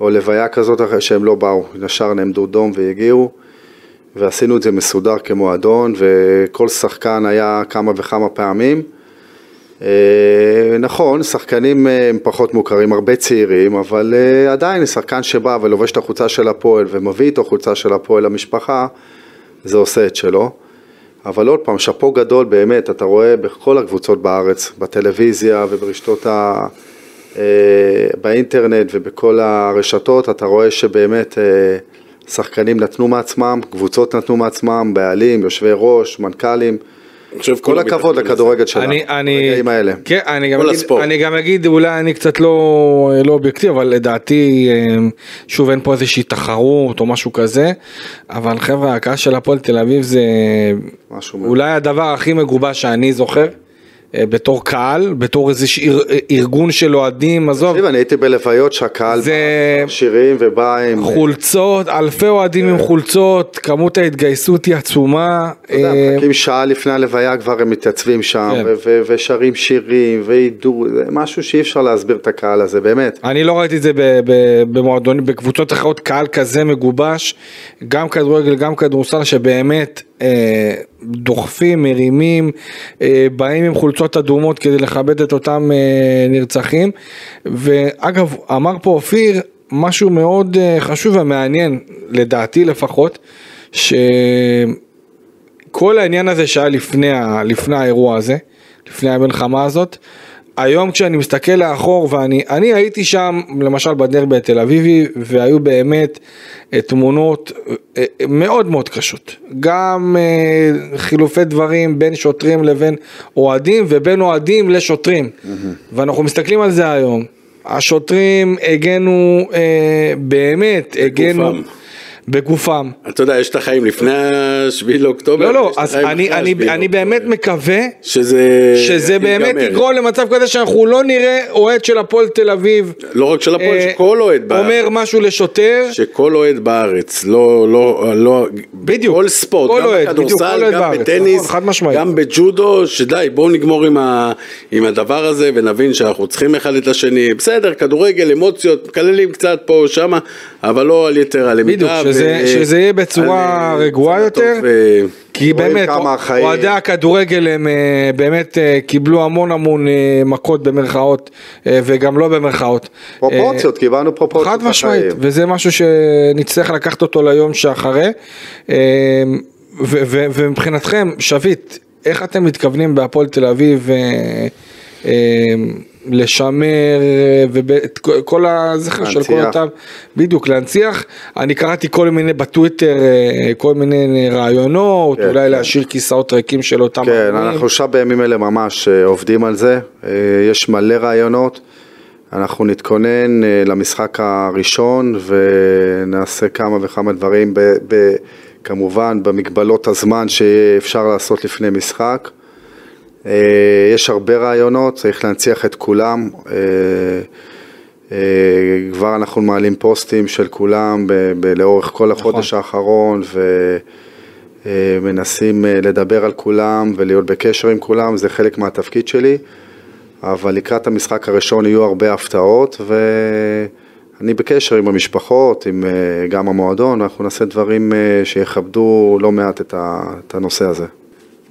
או לוויה כזאת אחרת, שהם לא באו, ישר נעמדו דום והגיעו, ועשינו את זה מסודר כמועדון, וכל שחקן היה כמה וכמה פעמים. אה, נכון, שחקנים אה, הם פחות מוכרים, הרבה צעירים, אבל עדיין שחקן שבא ולובש את החולצה של הפועל ומביא איתו חולצה של הפועל למשפחה, זה עושה את שלו. אבל עוד פעם, שאפו גדול באמת, אתה רואה בכל הקבוצות בארץ, בטלוויזיה וברשתות ה... אה, באינטרנט ובכל הרשתות, אתה רואה שבאמת אה, שחקנים נתנו מעצמם, קבוצות נתנו מעצמם, בעלים, יושבי ראש, מנכ"לים. כל הכבוד לכדורגל שלנו, ברגעים האלה. כן, אני גם, אגיד, אני גם אגיד, אולי אני קצת לא, לא אובייקטיבי, אבל לדעתי, אמ, שוב אין פה איזושהי תחרות או משהו כזה, אבל חבר'ה, הקהל של הפועל תל אביב זה אולי הדבר הכי מגובש שאני זוכר. אה, בתור קהל, בתור איזה ארגון של אוהדים, עזוב. תקשיב, אני הייתי בלוויות שהקהל זה... בא שירים ובא עם... חולצות, אלפי אוהדים עם חולצות, כמות ההתגייסות היא עצומה. אתה יודע, אה, מחכים שעה לפני הלוויה כבר הם מתייצבים שם, כן. ושרים שירים, וידעו, זה משהו שאי אפשר להסביר את הקהל הזה, באמת. אני לא ראיתי את זה במועדונים, בקבוצות אחרות, קהל כזה מגובש, גם כדורגל, גם כדורסל, שבאמת... אה, דוחפים, מרימים, אה, באים עם חולצות אדומות כדי לכבד את אותם אה, נרצחים. ואגב, אמר פה אופיר משהו מאוד חשוב ומעניין, לדעתי לפחות, שכל העניין הזה שהיה לפני, לפני האירוע הזה, לפני המלחמה הזאת, היום כשאני מסתכל לאחור ואני אני הייתי שם למשל בדרבי התל אביבי והיו באמת אה, תמונות אה, מאוד מאוד קשות. גם אה, חילופי דברים בין שוטרים לבין אוהדים ובין אוהדים לשוטרים. ואנחנו מסתכלים על זה היום. השוטרים הגנו אה, באמת הגנו בגופם. אתה יודע, יש את החיים לפני השביעי לאוקטובר. לא לא אז אני אני אני. באמת מקווה שזה... שזה באמת. יגרום למצב כזה שאנחנו לא נראה אוהד של הפועל תל אביב לא רק של הפועל, אה, שכל אוהד בארץ. אומר משהו לשוטר, שכל אוהד בארץ, לא, לא, לא, בדיוק. כל ספורט, כל גם אוהד, בכדורסל, גם בארץ. בטניס, נכון. גם בג'ודו, שדי, בואו נגמור עם, ה, עם הדבר הזה ונבין שאנחנו צריכים אחד את השני. בסדר, כדורגל, אמוציות, מקללים קצת פה שמה, אבל לא על יתר הלמידה. בדיוק, שזה- שזה יהיה בצורה אה, רגועה יותר. אה, כי באמת, אוהדי הכדורגל הם אה, באמת אה, קיבלו המון המון אה, מכות במרכאות, אה, וגם לא במרכאות. פרופורציות, אה, קיבלנו פרופורציות חד משמעית. וזה משהו שנצטרך לקחת אותו ליום שאחרי. אה, ומבחינתכם, שביט, איך אתם מתכוונים בהפועל תל אביב אה, אה, לשמר ואת כל הזכר של כל. אותם, בדיוק להנציח, אני קראתי כל מיני בטוויטר, אה, כל מיני רעיונות, כן, אולי כן. להשאיר כיסאות ריקים של אותם, כן, מאמנים. אנחנו עכשיו בימים אלה ממש אה, עובדים על זה, אה, יש מלא רעיונות, אנחנו נתכונן אה, למשחק הראשון ונעשה כמה וכמה דברים, ב, ב, כמובן במגבלות הזמן שאפשר לעשות לפני משחק. אה, יש הרבה רעיונות, צריך להנציח את כולם. אה, אה, כבר אנחנו מעלים פוסטים של כולם ב, ב, לאורך כל החודש האחרון ומנסים לדבר על כולם ולהיות בקשר עם כולם, זה חלק מהתפקיד שלי. אבל לקראת המשחק הראשון יהיו הרבה הפתעות ואני בקשר עם המשפחות, עם גם המועדון, אנחנו נעשה דברים שיכבדו לא מעט את הנושא הזה.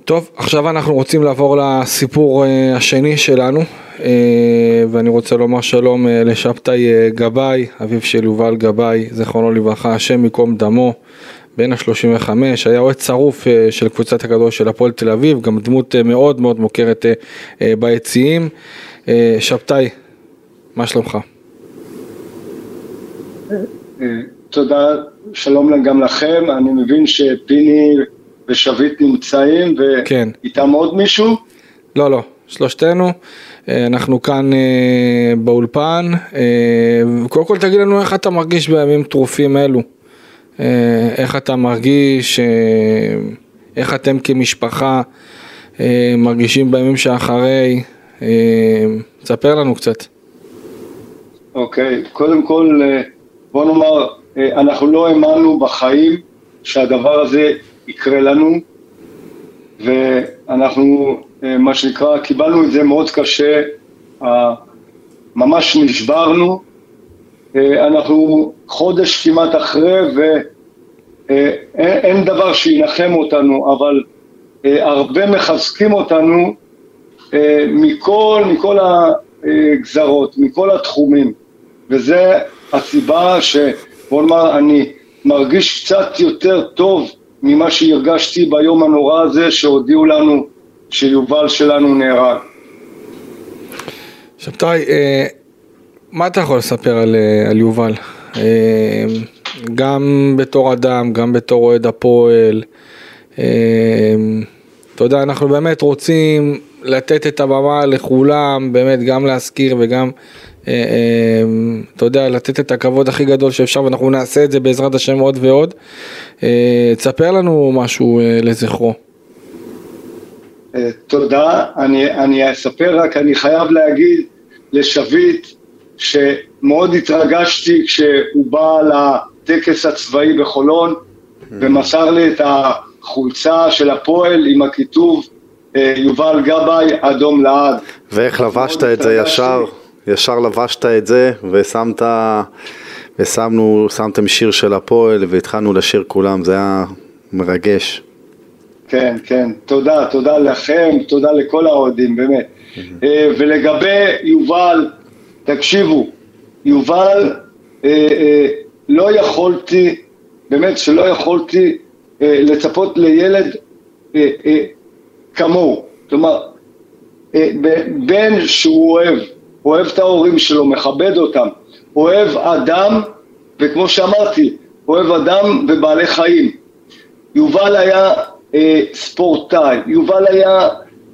טוב, עכשיו אנחנו רוצים לעבור לסיפור אה, השני שלנו, אה, ואני רוצה לומר שלום אה, לשבתאי גבאי, אביו של יובל גבאי, זיכרונו לברכה, השם ייקום דמו, בן ה-35, היה אוהד שרוף של קבוצת הכדור של הפועל תל אביב, גם דמות מאוד מאוד מוכרת ביציעים. שבתאי, מה שלומך? תודה, שלום גם לכם, אני מבין שפיני ושביט נמצאים, כן. ואיתם עוד מישהו? לא, לא, שלושתנו. אה, אנחנו כאן אה, באולפן. אה, קודם כל תגיד לנו איך אתה מרגיש בימים טרופים אלו. איך אתה מרגיש, איך אתם כמשפחה מרגישים בימים שאחרי. תספר לנו קצת. אוקיי, קודם כל, בוא נאמר, אנחנו לא האמנו בחיים שהדבר הזה יקרה לנו, ואנחנו, אה, מה שנקרא, קיבלנו את זה מאוד קשה, אה, ממש נשברנו. אה, אנחנו חודש כמעט אחרי, ואין דבר שינחם אותנו, אבל אה, הרבה מחזקים אותנו אה, מכל, מכל הגזרות, מכל התחומים, וזה הסיבה שבוא נאמר, אני מרגיש קצת יותר טוב ממה שהרגשתי ביום הנורא הזה שהודיעו לנו שיובל שלנו נהרג. שבתאי, אה, מה אתה יכול לספר על, אה, על יובל? אה, גם בתור אדם, גם בתור אוהד הפועל. אה, אתה יודע, אנחנו באמת רוצים לתת את הבמה לכולם, באמת גם להזכיר וגם, אתה יודע, לתת את הכבוד הכי גדול שאפשר, ואנחנו נעשה את זה בעזרת השם עוד ועוד. אה, תספר לנו משהו אה, לזכרו. אה, תודה, אני, אני אספר רק, אני חייב להגיד לשביט שמאוד התרגשתי כשהוא בא לטקס הצבאי בחולון ומסר לי את החולצה של הפועל עם הכיתוב אה, יובל גבאי אדום לעד. ואיך לבשת את זה. ישר, ישר לבשת את זה ושמת, ושמנו, שמתם שיר של הפועל והתחלנו לשיר כולם, זה היה מרגש. כן, כן, תודה, תודה לכם, תודה לכל האוהדים, באמת. אה, ולגבי יובל, תקשיבו, יובל, אה, אה, לא יכולתי, באמת שלא יכולתי לצפות לילד כמוהו. כלומר, בן שהוא אוהב, אוהב את ההורים שלו, מכבד אותם, אוהב אדם, וכמו שאמרתי, אוהב אדם ובעלי חיים. יובל היה אה, ספורטאי, יובל היה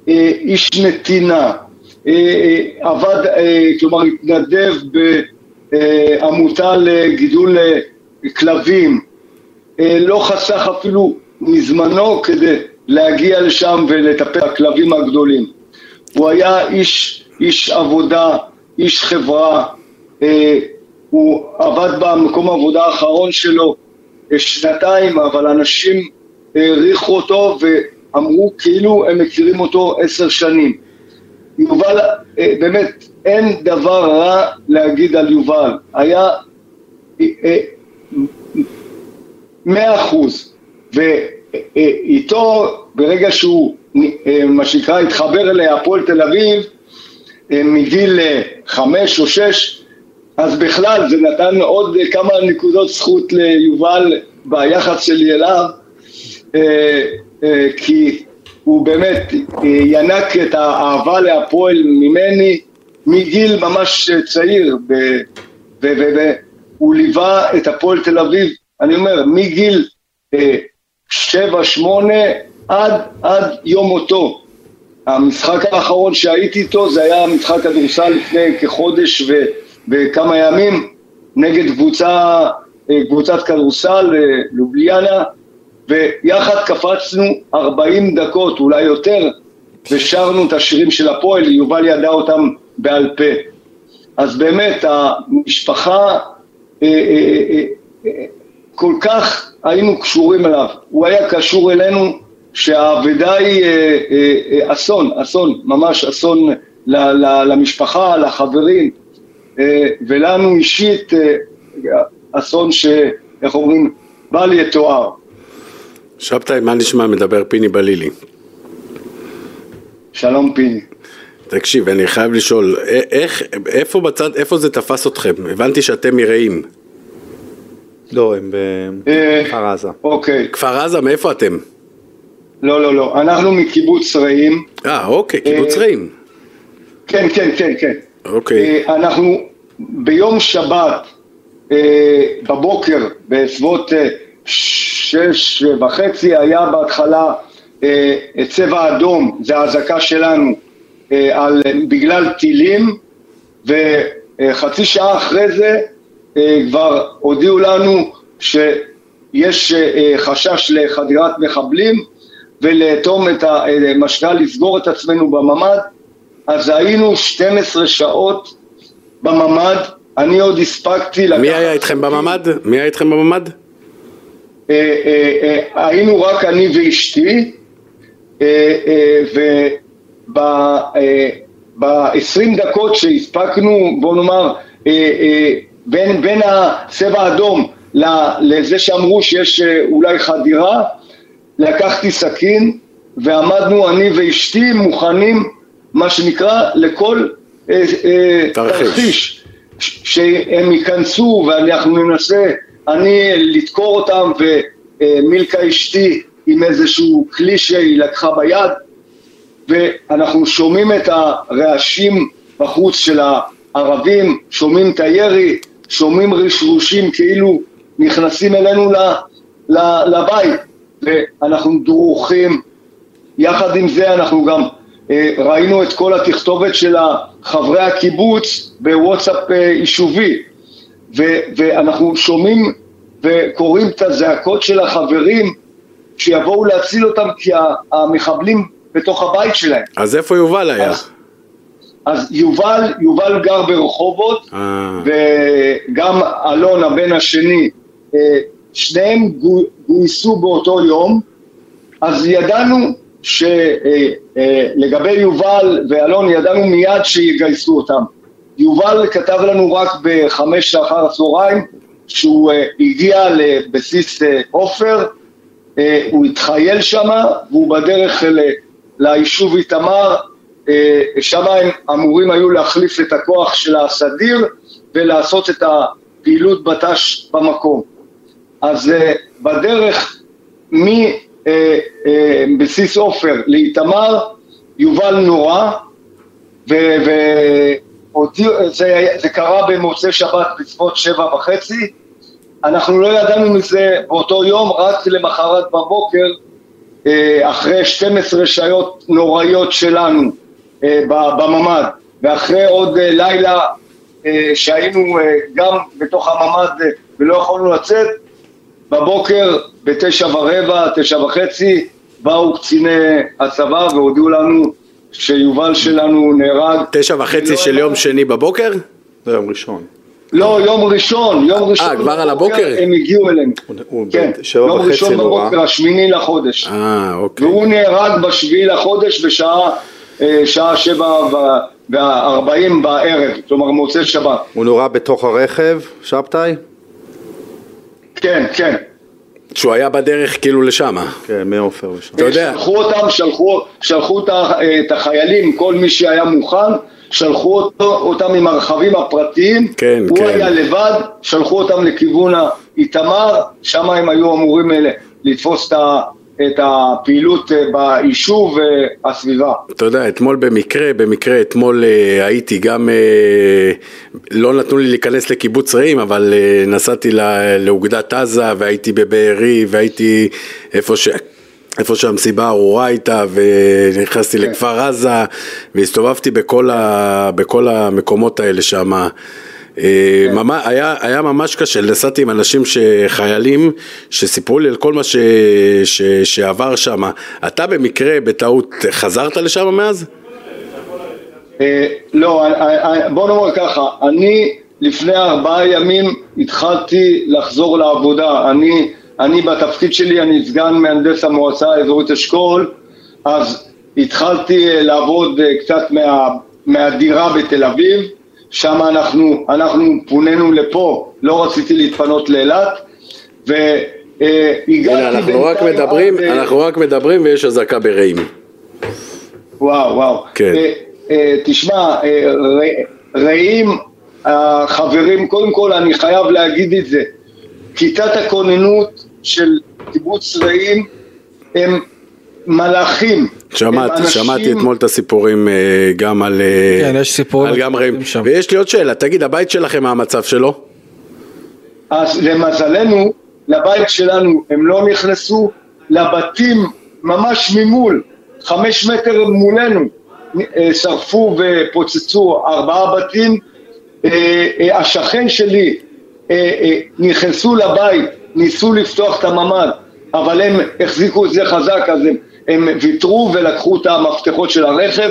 אה, איש נתינה, אה, אה, עבד, אה, כלומר התנדב בעמותה לגידול אה, כלבים, אה, לא חסך אפילו מזמנו כדי להגיע לשם ולטפל בכלבים הגדולים. הוא היה איש, איש עבודה, איש חברה, אה, הוא עבד במקום העבודה האחרון שלו אה, שנתיים, אבל אנשים העריכו אותו ואמרו כאילו הם מכירים אותו עשר שנים. יובל, אה, באמת, אין דבר רע להגיד על יובל. היה אה, אה, מאה אחוז. ואיתו, ברגע שהוא, מה שנקרא, התחבר להפועל תל אביב, מגיל אה, חמש או שש, אז בכלל זה נתן עוד כמה נקודות זכות ליובל ביחס שלי אליו, אה, אה, כי הוא באמת אה, ינק את האהבה להפועל ממני מגיל ממש צעיר, והוא ליווה את הפועל תל אביב, אני אומר, מגיל אה, שבע, שמונה, עד, עד יום מותו. המשחק האחרון שהייתי איתו זה היה משחק כדורסל לפני כחודש ו, וכמה ימים נגד קבוצה, אה, קבוצת כדורסל, אה, לובליאנה, ויחד קפצנו 40 דקות, אולי יותר, ושרנו את השירים של הפועל, יובל ידע אותם בעל פה. אז באמת, המשפחה, אה, אה, אה, אה, כל כך היינו קשורים אליו. הוא היה קשור אלינו שהאבדה היא אה, אה, אה, אסון, אסון, ממש אסון ל, ל, למשפחה, לחברים, אה, ולנו אישית אה, אסון ש... איך אומרים? בל יתואר. שבתאי, מה נשמע? מדבר פיני בלילי. שלום פיני. תקשיב, אני חייב לשאול, איך, איפה בצד, איפה זה תפס אתכם? הבנתי שאתם מרעים. לא, הם בכפר עזה. אוקיי, כפר עזה, מאיפה אתם? לא, לא, לא, אנחנו מקיבוץ רעים. אה, אוקיי, קיבוץ אה, רעים. כן, כן, כן, כן. אוקיי. אה, אנחנו ביום שבת אה, בבוקר בסביבות שש וחצי היה בהתחלה צבע אדום, זה האזעקה שלנו, על, בגלל טילים וחצי שעה אחרי זה כבר הודיעו לנו שיש אה, חשש לחדירת מחבלים ולאטום את ה... אה, מה שנקרא לסגור את עצמנו בממ"ד אז היינו 12 שעות בממ"ד, אני עוד הספקתי לקחת... מי היה איתכם בממ"ד? מי היה איתכם בממ"ד? אה, אה, אה, היינו רק אני ואשתי, אה, וב-20 דקות שהספקנו, בוא נאמר, אה, אה, בין, בין הצבע האדום לזה שאמרו שיש אה, אולי חדירה, לקחתי סכין ועמדנו אני ואשתי מוכנים, מה שנקרא, לכל אה, אה, תרחיש. שהם ייכנסו ואנחנו ננסה, אני לדקור אותם ומילקה אשתי עם איזשהו כלי שהיא לקחה ביד ואנחנו שומעים את הרעשים בחוץ של הערבים, שומעים את הירי, שומעים רשרושים כאילו נכנסים אלינו לבית ואנחנו דרוכים יחד עם זה אנחנו גם אה, ראינו את כל התכתובת של חברי הקיבוץ בוואטסאפ אה, יישובי ו- ואנחנו שומעים וקוראים את הזעקות של החברים שיבואו להציל אותם כי המחבלים בתוך הבית שלהם. אז איפה יובל היה? אז- אז יובל, יובל גר ברחובות אה, וגם אלון הבן השני, אה, שניהם גו- גויסו באותו יום, אז ידענו שלגבי יובל ואלון ידענו מיד שיגייסו אותם. יובל כתב לנו רק בחמש לאחר הצהריים שהוא אה, הגיע לבסיס אה, עופר, אה, הוא התחייל שם והוא בדרך ליישוב איתמר, אה, שם הם אמורים היו להחליף את הכוח של הסדיר ולעשות את הפעילות בט"ש במקום. אז אה, בדרך מבסיס עופר לאיתמר, יובל נורה וזה זה קרה במוצאי שבת בסביבות שבע וחצי, אנחנו לא ידענו מזה באותו יום, רק למחרת בבוקר, אה, אחרי 12 שעות נוראיות שלנו אה, בממ"ד, ואחרי עוד אה, לילה שהיינו גם בתוך הממ"ד ולא יכולנו לצאת, בבוקר בתשע ורבע, תשע וחצי, באו קציני הצבא והודיעו לנו שיובל שלנו נהרג. תשע וחצי של יום שני בבוקר? זה יום ראשון. לא, יום ראשון, יום ראשון. אה, כבר על הבוקר? הם הגיעו אלינו. כן, יום וחצי ראשון נורא. בבוקר, השמיני לחודש. אה, אוקיי. והוא נהרג בשביעי לחודש בשעה אה, שעה שבע וארבעים בערב, כלומר מוצאי שבת. הוא נורה בתוך הרכב, שבתאי? כן, כן. שהוא היה בדרך כאילו לשמה. כן, מעופר ושם. אתה יודע, שלחו אותם, שלחו, שלחו את החיילים, כל מי שהיה מוכן, שלחו אותו, אותם עם הרכבים הפרטיים, כן, הוא כן. היה לבד, שלחו אותם לכיוון האיתמר, שם הם היו אמורים אה, לתפוס את ה- את הפעילות אה, ביישוב והסביבה. אתה יודע, אתמול במקרה, במקרה אתמול אה, הייתי גם, אה, לא נתנו לי להיכנס לקיבוץ רעים, אבל אה, נסעתי לאוגדת עזה והייתי בבארי והייתי איפה ש... איפה שהמסיבה הארורה הייתה ונכנסתי לכפר עזה והסתובבתי בכל, ה, בכל המקומות האלה שם. ממש, היה, היה ממש קשה, נסעתי עם אנשים שחיילים שסיפרו לי על כל מה ש, ש, שעבר שם. אתה במקרה, בטעות, חזרת לשם מאז? אה, לא, אה, אה, בוא נאמר ככה, אני לפני ארבעה ימים התחלתי לחזור לעבודה, אני, אני בתפקיד שלי, אני סגן מהנדס המועצה האזורית אשכול, אז התחלתי אה, לעבוד אה, קצת מה, מהדירה בתל אביב, שם אנחנו, אנחנו פונינו לפה, לא רציתי להתפנות לאילת, והגעתי הנה, אנחנו רק מדברים, עד, אה, אנחנו רק מדברים ויש אזעקה ברעים. וואו, וואו. כן. אה, אה, תשמע, אה, רעים, החברים, קודם כל אני חייב להגיד את זה, כיתת הכוננות של קיבוץ רעים הם מלאכים. שמעתי, אנשים- שמעתי אתמול את הסיפורים אה, גם על... אה, כן, יש סיפורים על גם רעים. מצחיקים שם. ויש לי עוד שאלה, תגיד, הבית שלכם, מה המצב שלו? אז למזלנו, לבית שלנו הם לא נכנסו, לבתים ממש ממול, חמש מטר מולנו, אה, שרפו ופוצצו ארבעה בתים. השכן שלי נכנסו לבית, ניסו לפתוח את הממ"ד, אבל הם החזיקו את זה חזק, אז הם, הם ויתרו ולקחו את המפתחות של הרכב.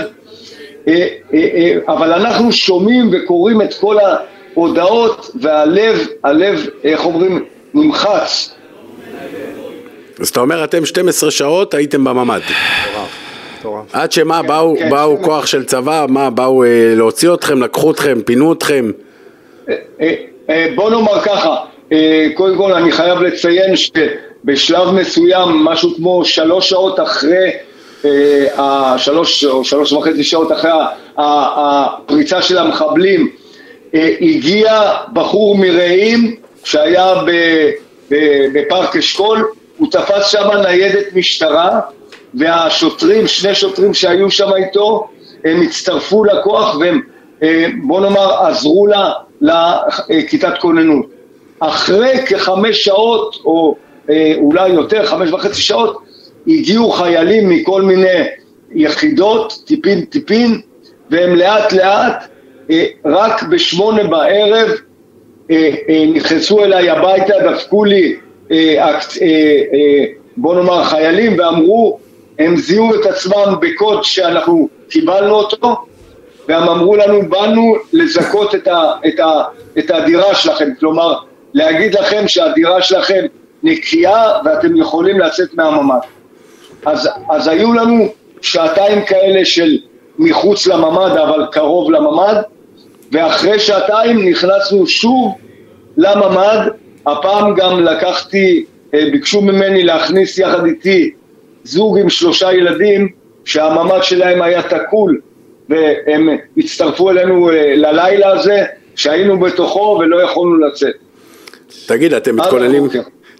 אה, אה, אה, אבל אנחנו שומעים וקוראים את כל ההודעות והלב, הלב, איך אומרים, נמחץ. אז אתה אומר, אתם 12 שעות הייתם בממ"ד. עד שמה, באו, כן, באו כן. כוח של צבא, מה, באו אה, להוציא אתכם, לקחו אתכם, פינו אתכם? אה, אה, בוא נאמר ככה, אה, קודם כל אני חייב לציין שבשלב מסוים, משהו כמו שלוש שעות אחרי, אה, השלוש או שלוש וחצי שעות אחרי הפריצה של המחבלים, אה, הגיע בחור מרעים שהיה ב- ב- בפארק אשכול, הוא תפס שם ניידת משטרה והשוטרים, שני שוטרים שהיו שם איתו, הם הצטרפו לכוח והם, אה, בוא נאמר, עזרו לה לכיתת כוננות. אחרי כחמש שעות, או אה, אולי יותר, חמש וחצי שעות, הגיעו חיילים מכל מיני יחידות, טיפין טיפין, והם לאט לאט, אה, רק בשמונה בערב, אה, אה, נכנסו אליי הביתה, דפקו לי, אה, אה, אה, בוא נאמר, חיילים, ואמרו, הם זיהו את עצמם בקוד שאנחנו קיבלנו אותו, והם אמרו לנו, באנו לזכות את, ה, את, ה, את הדירה שלכם, כלומר, להגיד לכם שהדירה שלכם נקייה ואתם יכולים לצאת מהממ"ד. אז, אז היו לנו שעתיים כאלה של מחוץ לממ"ד, אבל קרוב לממ"ד, ואחרי שעתיים נכנסנו שוב לממ"ד, הפעם גם לקחתי, אה, ביקשו ממני להכניס יחד איתי זוג עם שלושה ילדים שהממ"ד שלהם היה תקול והם הצטרפו אלינו אה, ללילה הזה שהיינו בתוכו ולא יכולנו לצאת. תגיד, אתם מתכוננים...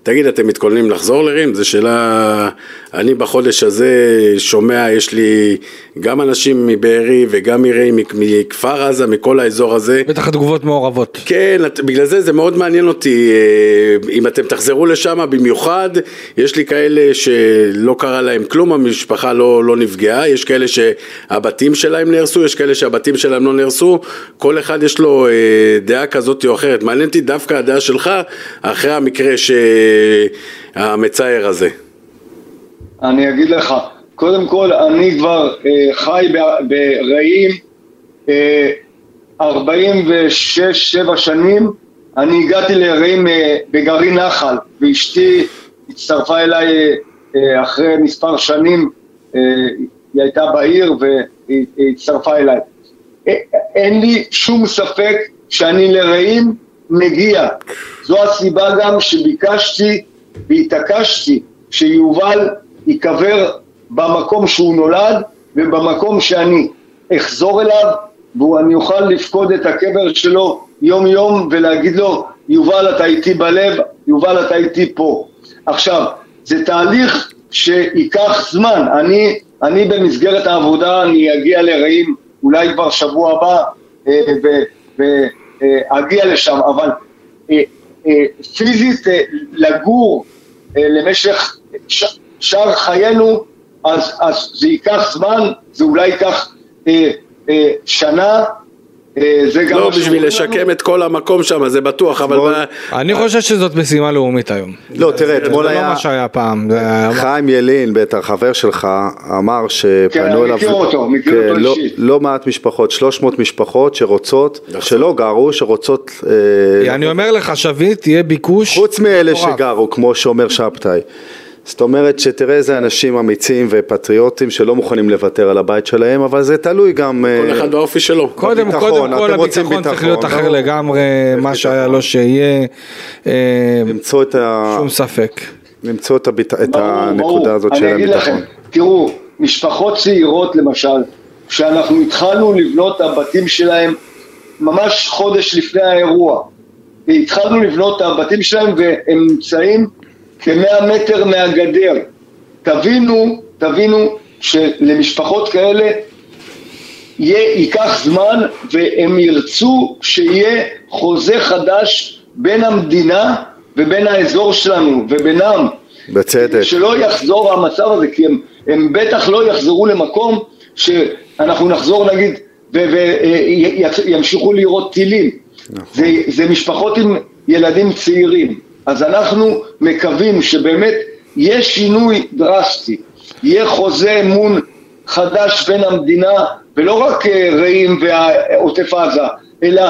תגיד, אתם מתכוננים לחזור לרים? זו שאלה... אני בחודש הזה שומע, יש לי גם אנשים מבארי וגם מרעים, מכפר עזה, מכל האזור הזה. בטח תגובות מעורבות. כן, בגלל זה זה מאוד מעניין אותי, אה, אם אתם תחזרו לשם במיוחד, יש לי כאלה שלא קרה להם כלום, המשפחה לא, לא נפגעה, יש כאלה שהבתים שלהם נהרסו, יש כאלה שהבתים שלהם לא נהרסו, כל אחד יש לו אה, דעה כזאת או אחרת. מעניין אותי דווקא הדעה שלך אחרי המקרה ש... המצער הזה. אני אגיד לך, קודם כל אני כבר אה, חי ברעים אה, 46-7 שנים, אני הגעתי לרעים אה, בגרעין נחל, ואשתי הצטרפה אליי אה, אחרי מספר שנים, אה, היא הייתה בעיר והיא היא הצטרפה אליי. אה, אין לי שום ספק שאני לרעים מגיע. זו הסיבה גם שביקשתי והתעקשתי שיובל ייקבר במקום שהוא נולד ובמקום שאני אחזור אליו ואני אוכל לפקוד את הקבר שלו יום יום ולהגיד לו יובל אתה איתי בלב, יובל אתה איתי פה. עכשיו, זה תהליך שייקח זמן, אני, אני במסגרת העבודה אני אגיע לרעים אולי כבר שבוע הבא ואגיע לשם, אבל אה, אה, פיזית אה, לגור אה, למשך שאר חיינו, אז, אז זה ייקח זמן, זה אולי ייקח אה, אה, שנה, אה, זה גם... לא בשביל לשקם. את כל המקום שם, זה בטוח, אבל... אני חושב שזאת משימה לאומית היום. לא, תראה, אתמול זה לא היה... מה שהיה פעם. היה- חיים ילין, בטח חבר שלך, אמר כן, שפנו אני אליו, מכיר אותו, מכיר כן, אותו לא, אישית. לא מעט משפחות, 300 משפחות שרוצות, נכון. שלא גרו, שרוצות, אה, אני אומר לך, שביט, יהיה ביקוש. חוץ מאלה. שגרו, כמו שאומר שבתאי. זאת אומרת שתראה איזה אנשים אמיצים ופטריוטים שלא מוכנים לוותר על הבית שלהם, אבל זה תלוי גם... כל אה, אחד באופי שלו. קודם, בביטחון, קודם כל הביטחון צריך להיות אחר לא? לגמרי, מה. שהיה לא שיהיה, אה, למצוא את, ה... שום ספק. למצוא את, הביט... את ברור, הנקודה ברור. הזאת של אני אגיד לכם, הביטחון. תראו, משפחות צעירות למשל, כשאנחנו התחלנו לבנות את הבתים שלהם ממש חודש לפני האירוע, התחלנו לבנות את הבתים שלהם והם נמצאים כמאה מטר מהגדר. תבינו, תבינו שלמשפחות כאלה יהיה, ייקח זמן והם ירצו שיהיה חוזה חדש בין המדינה ובין האזור שלנו ובינם. בצדק. שלא יחזור המצב הזה, כי הם, הם בטח לא יחזרו למקום שאנחנו נחזור נגיד וימשיכו לירות טילים. זה, זה משפחות עם ילדים צעירים. אז אנחנו מקווים שבאמת יהיה שינוי דרסטי, יהיה חוזה אמון חדש בין המדינה, ולא רק אה, רעים ועוטף עזה, אלא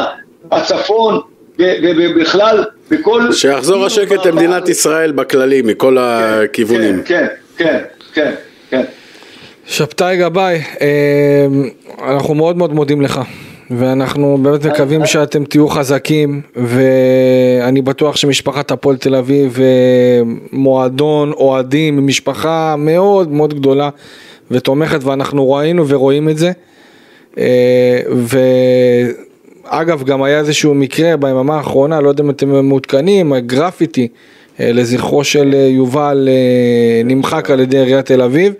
הצפון ובכלל, בכל... שיחזור השקט למדינת ישראל בכללי, מכל הכיוונים. כן, כן, כן, כן. שבתאי גבאי, אה, אנחנו מאוד מאוד מודים לך. ואנחנו באמת מקווים שאתם תהיו חזקים ואני בטוח שמשפחת הפועל תל אביב מועדון אוהדים, משפחה מאוד מאוד גדולה ותומכת ואנחנו ראינו ורואים את זה אה, ואגב גם היה איזשהו מקרה ביממה האחרונה, לא יודע אם אתם מעודכנים, גרפיטי אה, לזכרו של אה, יובל אה, נמחק על ידי עיריית תל אביב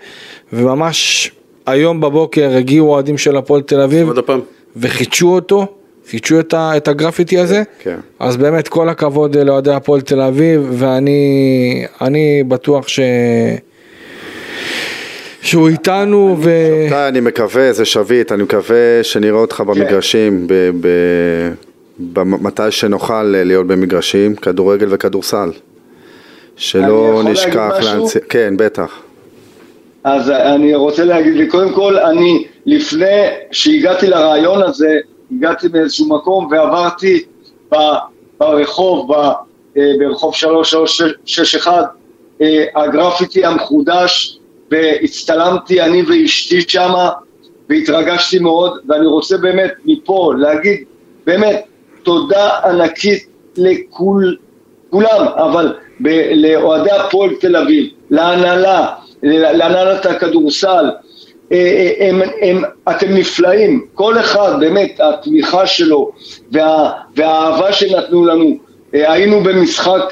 וממש היום בבוקר הגיעו אוהדים של הפועל תל אביב עוד פעם. וחידשו אותו, חידשו את, ה, את הגרפיטי הזה, כן. אז באמת כל הכבוד לאוהדי הפועל תל אביב ואני אני בטוח ש... שהוא איתנו ו... אני מקווה, זה שביט, אני מקווה שנראה אותך במגרשים, ב- ב- ב- מתי שנוכל להיות במגרשים, כדורגל וכדורסל. שלא נשכח? להנציח, כן, בטח. אז אני רוצה להגיד קודם כל, אני לפני שהגעתי לרעיון הזה, הגעתי באיזשהו מקום ועברתי ב, ברחוב, ב, אה, ברחוב 3361, אה, הגרפיטי המחודש, והצטלמתי אני ואשתי שמה, והתרגשתי מאוד, ואני רוצה באמת מפה להגיד, באמת, תודה ענקית לכול, כולם, אבל ב- לאוהדי הפועל תל אביב, להנהלה, להנהלת הכדורסל, אה, אה, הם, הם, אתם נפלאים, כל אחד באמת התמיכה שלו וה, והאהבה שנתנו לנו, אה, היינו במשחק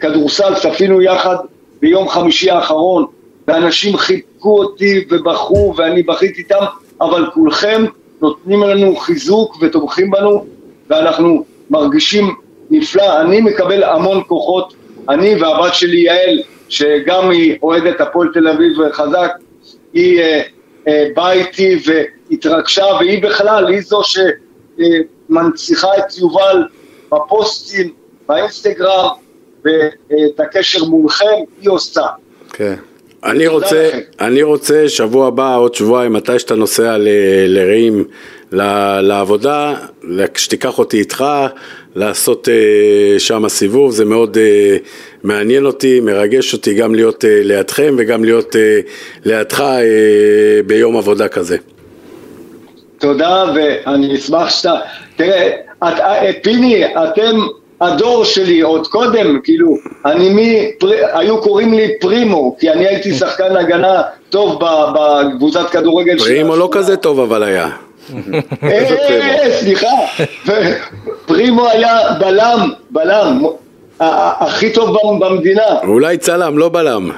כדורסל, צפינו יחד ביום חמישי האחרון, ואנשים חיבקו אותי ובכו ואני בכיתי איתם, אבל כולכם נותנים לנו חיזוק ותומכים בנו ואנחנו מרגישים נפלא, אני מקבל המון כוחות, אני והבת שלי יעל, שגם היא אוהדת הפועל תל אביב חזק, היא אה, אה, באה איתי והתרגשה, והיא בכלל, היא זו שמנציחה את יובל בפוסטים, באינסטגרם, ואת הקשר מולכם, היא עושה. כן. אני רוצה. אני רוצה שבוע הבא, עוד שבועיים, מתי שאתה נוסע ל- לרעים ל- לעבודה, שתיקח אותי איתך, לעשות אה, שם סיבוב, זה מאוד אה, מעניין אותי, מרגש אותי גם להיות אה, לידכם וגם להיות אה, לידך אה, ביום עבודה כזה. תודה, ואני אשמח שאתה... תראה, את, פיני, אתם הדור שלי עוד קודם, כאילו, אני מי... פר, היו קוראים לי פרימו, כי אני הייתי שחקן הגנה טוב בקבוצת כדורגל של פרימו לא השכונה. כזה טוב אבל היה. סליחה, פרימו היה בלם, בלם, הכי טוב במ- במדינה. אולי צלם, לא בלם.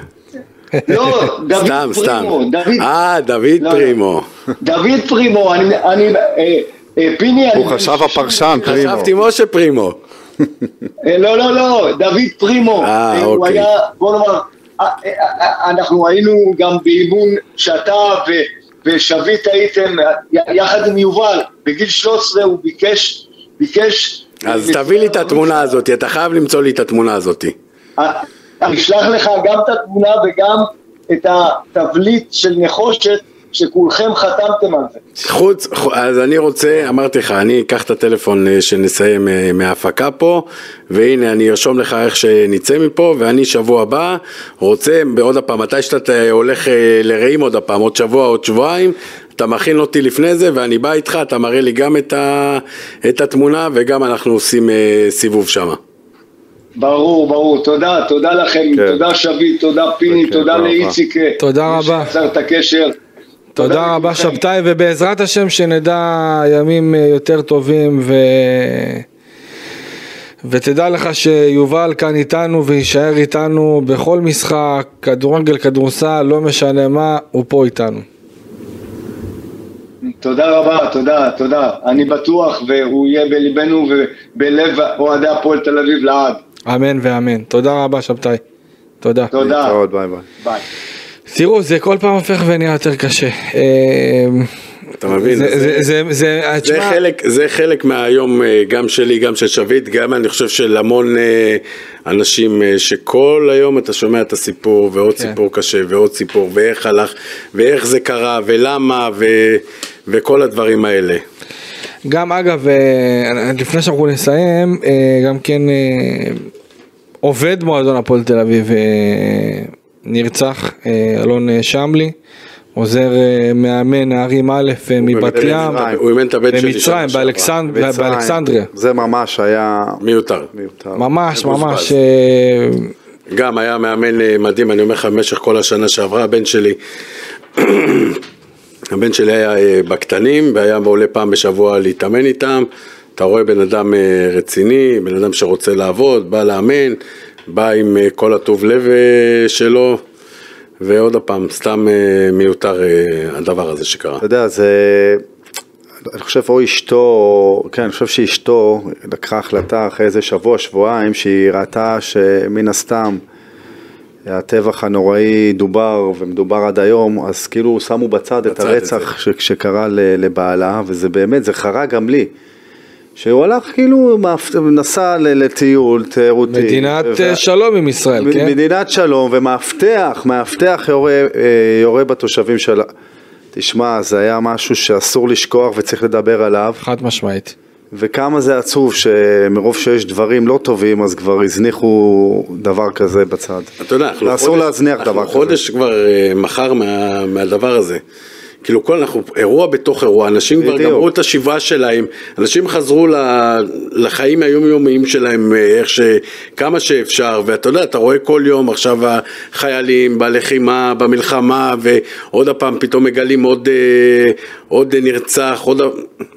לא, דוד סתם, סתם. פרימו, דוד, אה, דוד לא, פרימו. דוד פרימו, אני, אני, אה, אה, פיני, אני הוא חשב הפרשן, פרימו. חשבתי משה פרימו. אה, לא, לא, לא, דוד פרימו. אה, אה, הוא אוקיי. היה, בוא נאמר, אה, אנחנו היינו גם באימון שאתה ו- ושביט הייתם יחד עם יובל, בגיל 13 הוא ביקש, ביקש... אז תביא לי את התמונה הזאת, אתה חייב למצוא לי את התמונה הזאת. אני אשלח לך גם את התמונה וגם את התבליט של נחושת שכולכם חתמתם על זה. חוץ, אז אני רוצה, אמרתי לך, אני אקח את הטלפון אה, שנסיים אה, מההפקה פה, והנה אני ארשום לך איך שנצא מפה, ואני שבוע הבא רוצה, עוד פעם, מתי שאתה הולך אה, לרעים עוד פעם, עוד שבוע, עוד שבועיים, אתה מכין אותי לפני זה, ואני בא איתך, אתה מראה לי גם את, ה, את התמונה, וגם אנחנו עושים אה, סיבוב שם. ברור, ברור, תודה, תודה לכם, כן. תודה שביט, תודה פיני, כן, תודה. לאיציק. תודה רבה. שיצר את הקשר. תודה רבה. שבתאי, ובעזרת השם שנדע ימים אה, יותר טובים ו... ותדע לך שיובל כאן איתנו ויישאר איתנו בכל משחק, כדורגל, כדורסל, לא משנה מה, הוא פה איתנו. תודה רבה, תודה, תודה. אני בטוח והוא יהיה בליבנו ובלב אוהדי הפועל תל אביב לעד. אמן ואמן. תודה רבה שבתאי. תודה. תודה. ביי ביי. ביי. תראו, זה כל פעם הופך ונהיה יותר קשה. אה, אתה מבין? זה- זה- זה- זה, זה תשמע, חלק, זה חלק מהיום אה, גם שלי, גם של שביט, גם אני חושב של המון אה, אנשים אה, שכל היום אתה שומע את הסיפור ועוד כן. סיפור קשה ועוד סיפור ואיך הלך ואיך זה קרה ולמה ו, וכל הדברים האלה. גם אגב, אה, לפני שאנחנו נסיים, אה, גם כן אה, עובד מועדון הפועל תל אביב אה, נרצח, אה, אלון אה, שמלי, עוזר אה, מאמן נערים א' מבת ים, הוא אימן את הבן שלי במצרים, באלכסנדריה. זה ממש היה מיותר. ממש. ממש, גם היה מאמן מדהים, אני אומר לך, במשך כל השנה שעברה, הבן שלי, הבן שלי היה בקטנים, והיה עולה פעם בשבוע להתאמן איתם. אתה רואה בן אדם רציני, בן אדם שרוצה לעבוד, בא לאמן, בא עם אה, כל הטוב לב אה, שלו, ועוד פעם, סתם אה, מיותר הדבר הזה שקרה. אתה יודע, זה... אני חושב או אשתו, כן, אני חושב שאשתו לקחה החלטה אחרי איזה שבוע, שבועיים, שהיא ראתה שמן הסתם הטבח הנוראי דובר ומדובר עד היום, אז כאילו שמו בצד את בצד את הרצח ש- שקרה לבעלה, וזה באמת, זה חרה גם לי. שהוא הלך כאילו, נסע ל- לטיול תיירותי. מדינת ו- אה, שלום עם ישראל, מ- כן? מדינת שלום, ומאבטח, מאבטח יורה, אה, יורה בתושבים שלה. תשמע, זה היה משהו שאסור לשכוח וצריך לדבר עליו, חד משמעית. וכמה זה עצוב שמרוב שיש דברים לא טובים, אז כבר הזניחו דבר כזה בצד. אתה יודע, אנחנו חודש- להזניח אנחנו דבר כזה. חודש כבר אה, מחר מה, מהדבר הזה. כאילו כל אנחנו, אירוע בתוך אירוע, אנשים כבר. גמרו את השבעה שלהם, אנשים חזרו לחיים היומיומיים שלהם אה, איך ש... כמה שאפשר, ואתה יודע, אתה רואה כל יום עכשיו החיילים בלחימה, במלחמה, ועוד הפעם פתאום מגלים עוד, אה, עוד נרצח, עוד...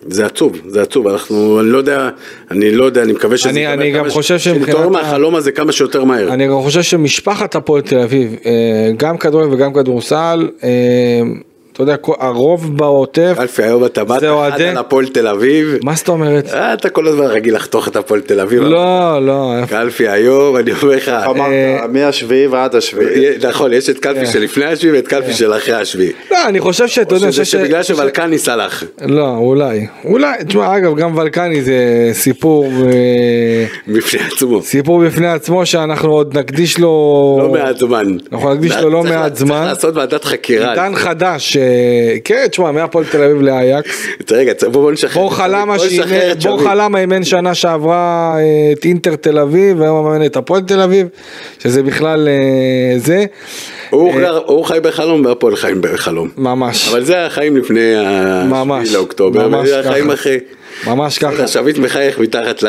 זה עצוב, זה עצוב, אנחנו, אני לא יודע, אני לא יודע, אני מקווה שזה אני- אני גם ש- חושב שמבחינת שנתעורר ה- מהחלום הזה כמה שיותר מהר. אני גם חושב שמשפחת הפועל תל אביב, אה, גם כדורגל וגם כדורסל, אתה יודע, הרוב בעוטף, קלפי היום אתה באת זה אחד אוהדי- על הפועל תל אביב, מה זאת אומרת? אה, אתה כל הזמן רגיל לחתוך את הפועל תל אביב. לא, לא, קלפי היום, אני אומר לך, אה, אמרת, מהשביעי ועד השביעי. נכון, יש את קלפי של לפני השביעי ואת קלפי של אחרי השביעי. לא, אני חושב שאתה או יודע, אני שזה חושב ש- שבגלל שוולקני סלח. לא, אולי, אולי, תשמע, אגב, גם ולקני זה סיפור, אה, בפני עצמו. סיפור בפני עצמו שאנחנו עוד נקדיש לו, לא מעט זמן. אנחנו נקדיש לו לא מעט זמן. צריך לעשות ועדת חקירה. עידן חדש, אה, כן, תשמע, מהפועל תל אביב לאייקס, רגע, בוא בוא נשחרר. בורחה למה בוא נשחרר שאימן- את שביט. בורחה למה אימן שנה שעברה אה, את אינטר תל אביב, והיום מאמן את הפועל תל אביב, שזה בכלל אה, זה, הוא חי בחלום והפועל חיים בחלום. ממש, אבל זה החיים לפני ממש, ה-7 לאוקטובר, ממש וזה החיים. אחרי. ממש ככה. שביט מחייך מתחת ל...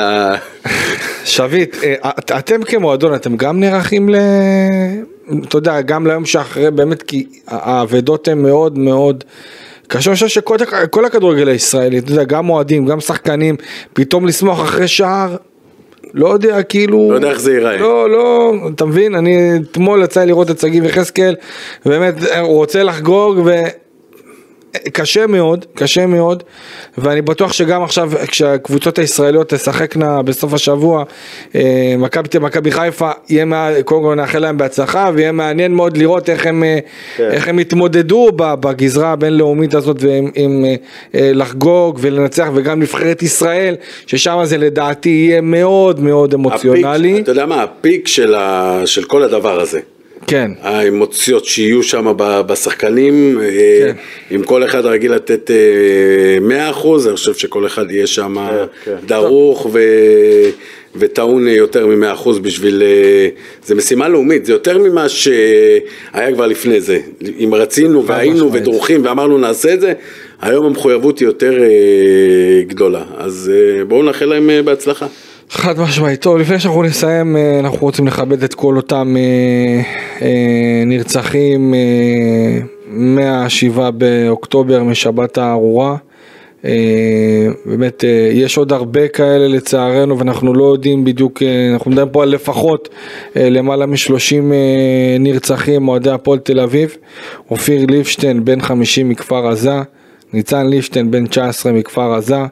שביט, אה, את- אתם כמועדון, אתם גם נערכים ל... אתה יודע, גם ליום שאחרי, באמת, כי האבדות הן מאוד מאוד... קשה, אני חושב שכל הכ- כל הכדורגל הישראלי, אתה יודע, גם אוהדים, גם שחקנים, פתאום לשמוח אחרי שער, לא יודע, כאילו... לא יודע איך זה ייראה. לא, לא, אתה מבין? אני אתמול יצא לראות את שגיב יחזקאל, באמת, הוא רוצה לחגוג, ו... קשה מאוד, קשה מאוד, ואני בטוח שגם עכשיו כשהקבוצות הישראליות תשחקנה בסוף השבוע, אה, מכבי מכבי חיפה, יהיה מה, קודם כל נאחל להם בהצלחה, ויהיה מעניין מאוד לראות איך הם, אה, כן. איך הם יתמודדו ב- בגזרה הבינלאומית הזאת, ועם עם, אה, לחגוג ולנצח, וגם נבחרת ישראל, ששם זה לדעתי יהיה מאוד מאוד אמוציונלי. הפיק, אתה יודע מה, הפיק של ה- של כל הדבר הזה. כן, האמוציות שיהיו שם בשחקנים, כן. אה, אם כל אחד רגיל לתת אה, 100%, אני חושב שכל אחד יהיה שם כן. דרוך ו... וטעון יותר מ-100% בשביל... אה, זה משימה לאומית, זה יותר ממה שהיה כבר לפני זה. אם רצינו והיינו. ודרוכים ואמרנו נעשה את זה, היום המחויבות היא יותר אה, גדולה. אז אה, בואו נאחל להם אה, בהצלחה. חד משמעית. טוב, לפני שאנחנו נסיים, אה, אנחנו רוצים לכבד את כל אותם אה, אה, נרצחים אה, מהשבעה באוקטובר, משבת הארורה. באמת, יש עוד הרבה כאלה לצערנו, ואנחנו לא יודעים בדיוק, אנחנו מדברים פה על לפחות למעלה מ-30 נרצחים, אוהדי הפועל תל אביב. אופיר ליבשטיין, בן 50 מכפר עזה. ניצן ליבשטיין, בן 19 מכפר עזה.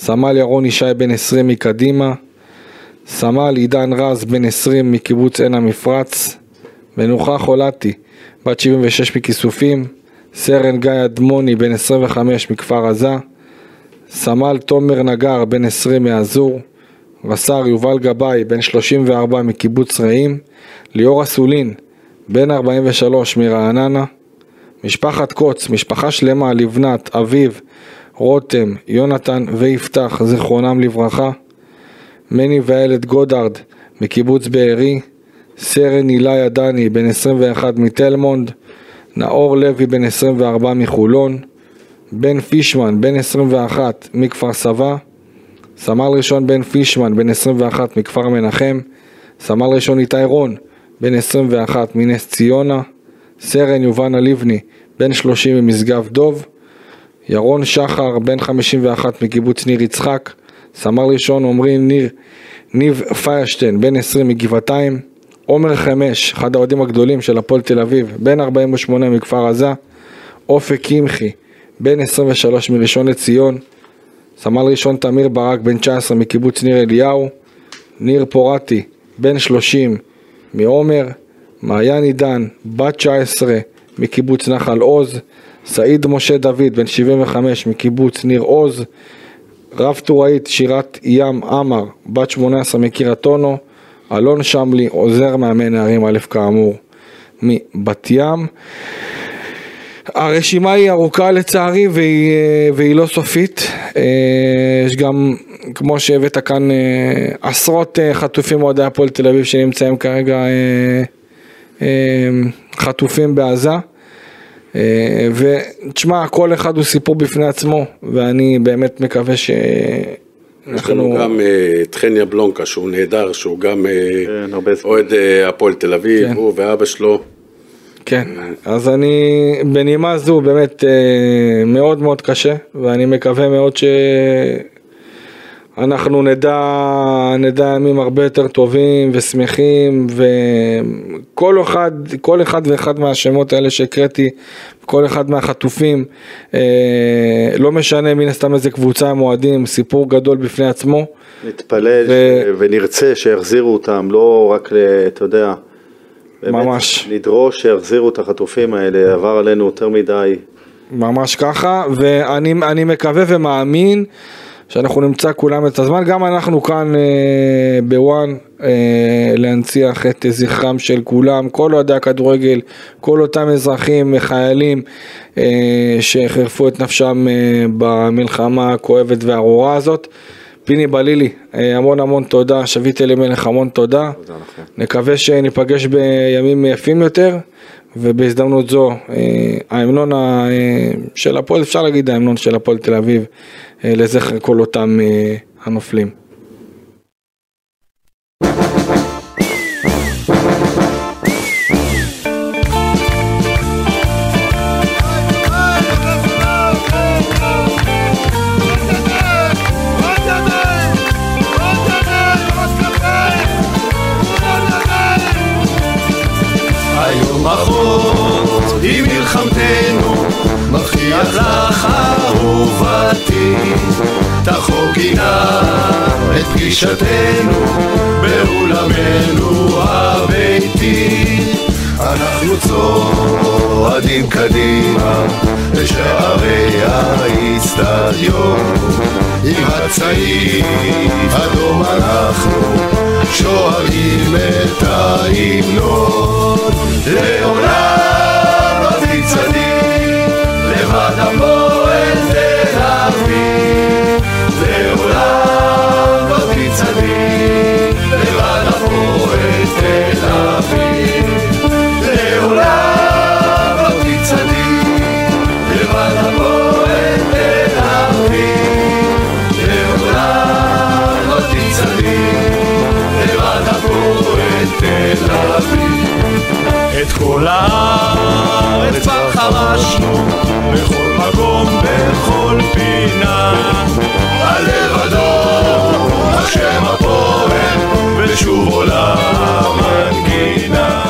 סמל ירון ישי בן 20 מקדימה, סמל עידן רז בן 20 מקיבוץ עין המפרץ, מנוחה חולתי בת 76 מכיסופים, סרן גיא אדמוני בן 25 מכפר עזה, סמל תומר נגר בן 20 מהזור, רס"ר יובל גבאי בן 34 מקיבוץ רעים, ליאור אסולין בן 43 מרעננה, משפחת קוץ, משפחה שלמה, לבנת, אביב, רותם, יונתן ויפתח, זיכרונם לברכה, מני ואיילת גודארד מקיבוץ בארי, סרן אילי עדני בן 21 מתלמונד, נאור לוי בן 24 מחולון, בן פישמן בן 21 מכפר סבא, סמל ראשון בן פישמן בן 21 מכפר מנחם, סמל ראשון איתי רון בן 21 מנס ציונה, סרן יובנה לבני בן 30 ממשגב דוב, ירון שחר בן 51 מקיבוץ ניר יצחק, סמל ראשון עמרי ניר, ניב פיירשטיין בן 20 מגבעתיים, עומר חמש, אחד האוהדים הגדולים של הפועל תל אביב, בן 48 מכפר עזה, אופק קמחי, בן 23 מראשון לציון, סמל ראשון תמיר ברק בן 19 מקיבוץ ניר אליהו, ניר פורטי בן 30 מעומר, מעיין עידן בת 19 מקיבוץ נחל עוז, סעיד משה דוד בן 75 מקיבוץ ניר עוז, רב טוראית שירת ים עמר בת 18 מקריית אונו, אלון שמלי עוזר מאמן נערים א' כאמור מבת ים. הרשימה היא ארוכה לצערי והיא, אה, והיא לא סופית. אה, יש גם, כמו שהבאת כאן, אה, עשרות חטופים אוהדי הפועל תל אביב שנמצאים כרגע חטופים בעזה. אה, ותשמע, כל אחד הוא סיפור בפני עצמו, ואני באמת מקווה ש... יש לנו גם אה, את חניה בלונקה שהוא נהדר, שהוא גם אה, כן. אוהד הפועל תל אביב, כן. הוא ואבא שלו. כן, אז אני, בנימה זו באמת מאוד מאוד קשה, ואני מקווה מאוד שאנחנו נדע, נדע ימים הרבה יותר טובים ושמחים, וכל אחד, כל אחד ואחד מהשמות האלה שהקראתי, כל אחד מהחטופים, אה, לא משנה מן הסתם איזה קבוצה הם אוהדים, סיפור גדול בפני עצמו. נתפלל ו- ש- ונרצה שיחזירו אותם, לא רק, אתה יודע, באמת, ממש. נדרוש שיחזירו את החטופים האלה, עבר עלינו יותר מדי. ממש ככה, ואני אני מקווה ומאמין שאנחנו נמצא כולם את הזמן, גם אנחנו כאן אה, בוואן אה, להנציח את זכרם של כולם, כל אוהדי הכדורגל, כל אותם אזרחים, חיילים אה, שחירפו את נפשם אה, במלחמה הכואבת והארורה הזאת. פיני בלילי, אה, המון המון תודה, שביט אלימלך, המון תודה. תודה לכם. נקווה שניפגש בימים יפים יותר, ובהזדמנות זו, אה, ההמנון אה, של הפועל, אפשר להגיד ההמנון של הפועל תל אביב, לזכר כל אותם אה, הנופלים. פגישתנו באולמנו הביתי. אנחנו צועדים קדימה לשערי האיצטדיון עם הצעיף אדום אנחנו שואלים את ההמנון. לעולם לא תצעדי לבד הפועל בתל אביב. את כל הארץ כבר חרשנו, בכל מקום, בכל פינה. הלב אדום, השם הפועל, ושוב עולם הנגינה.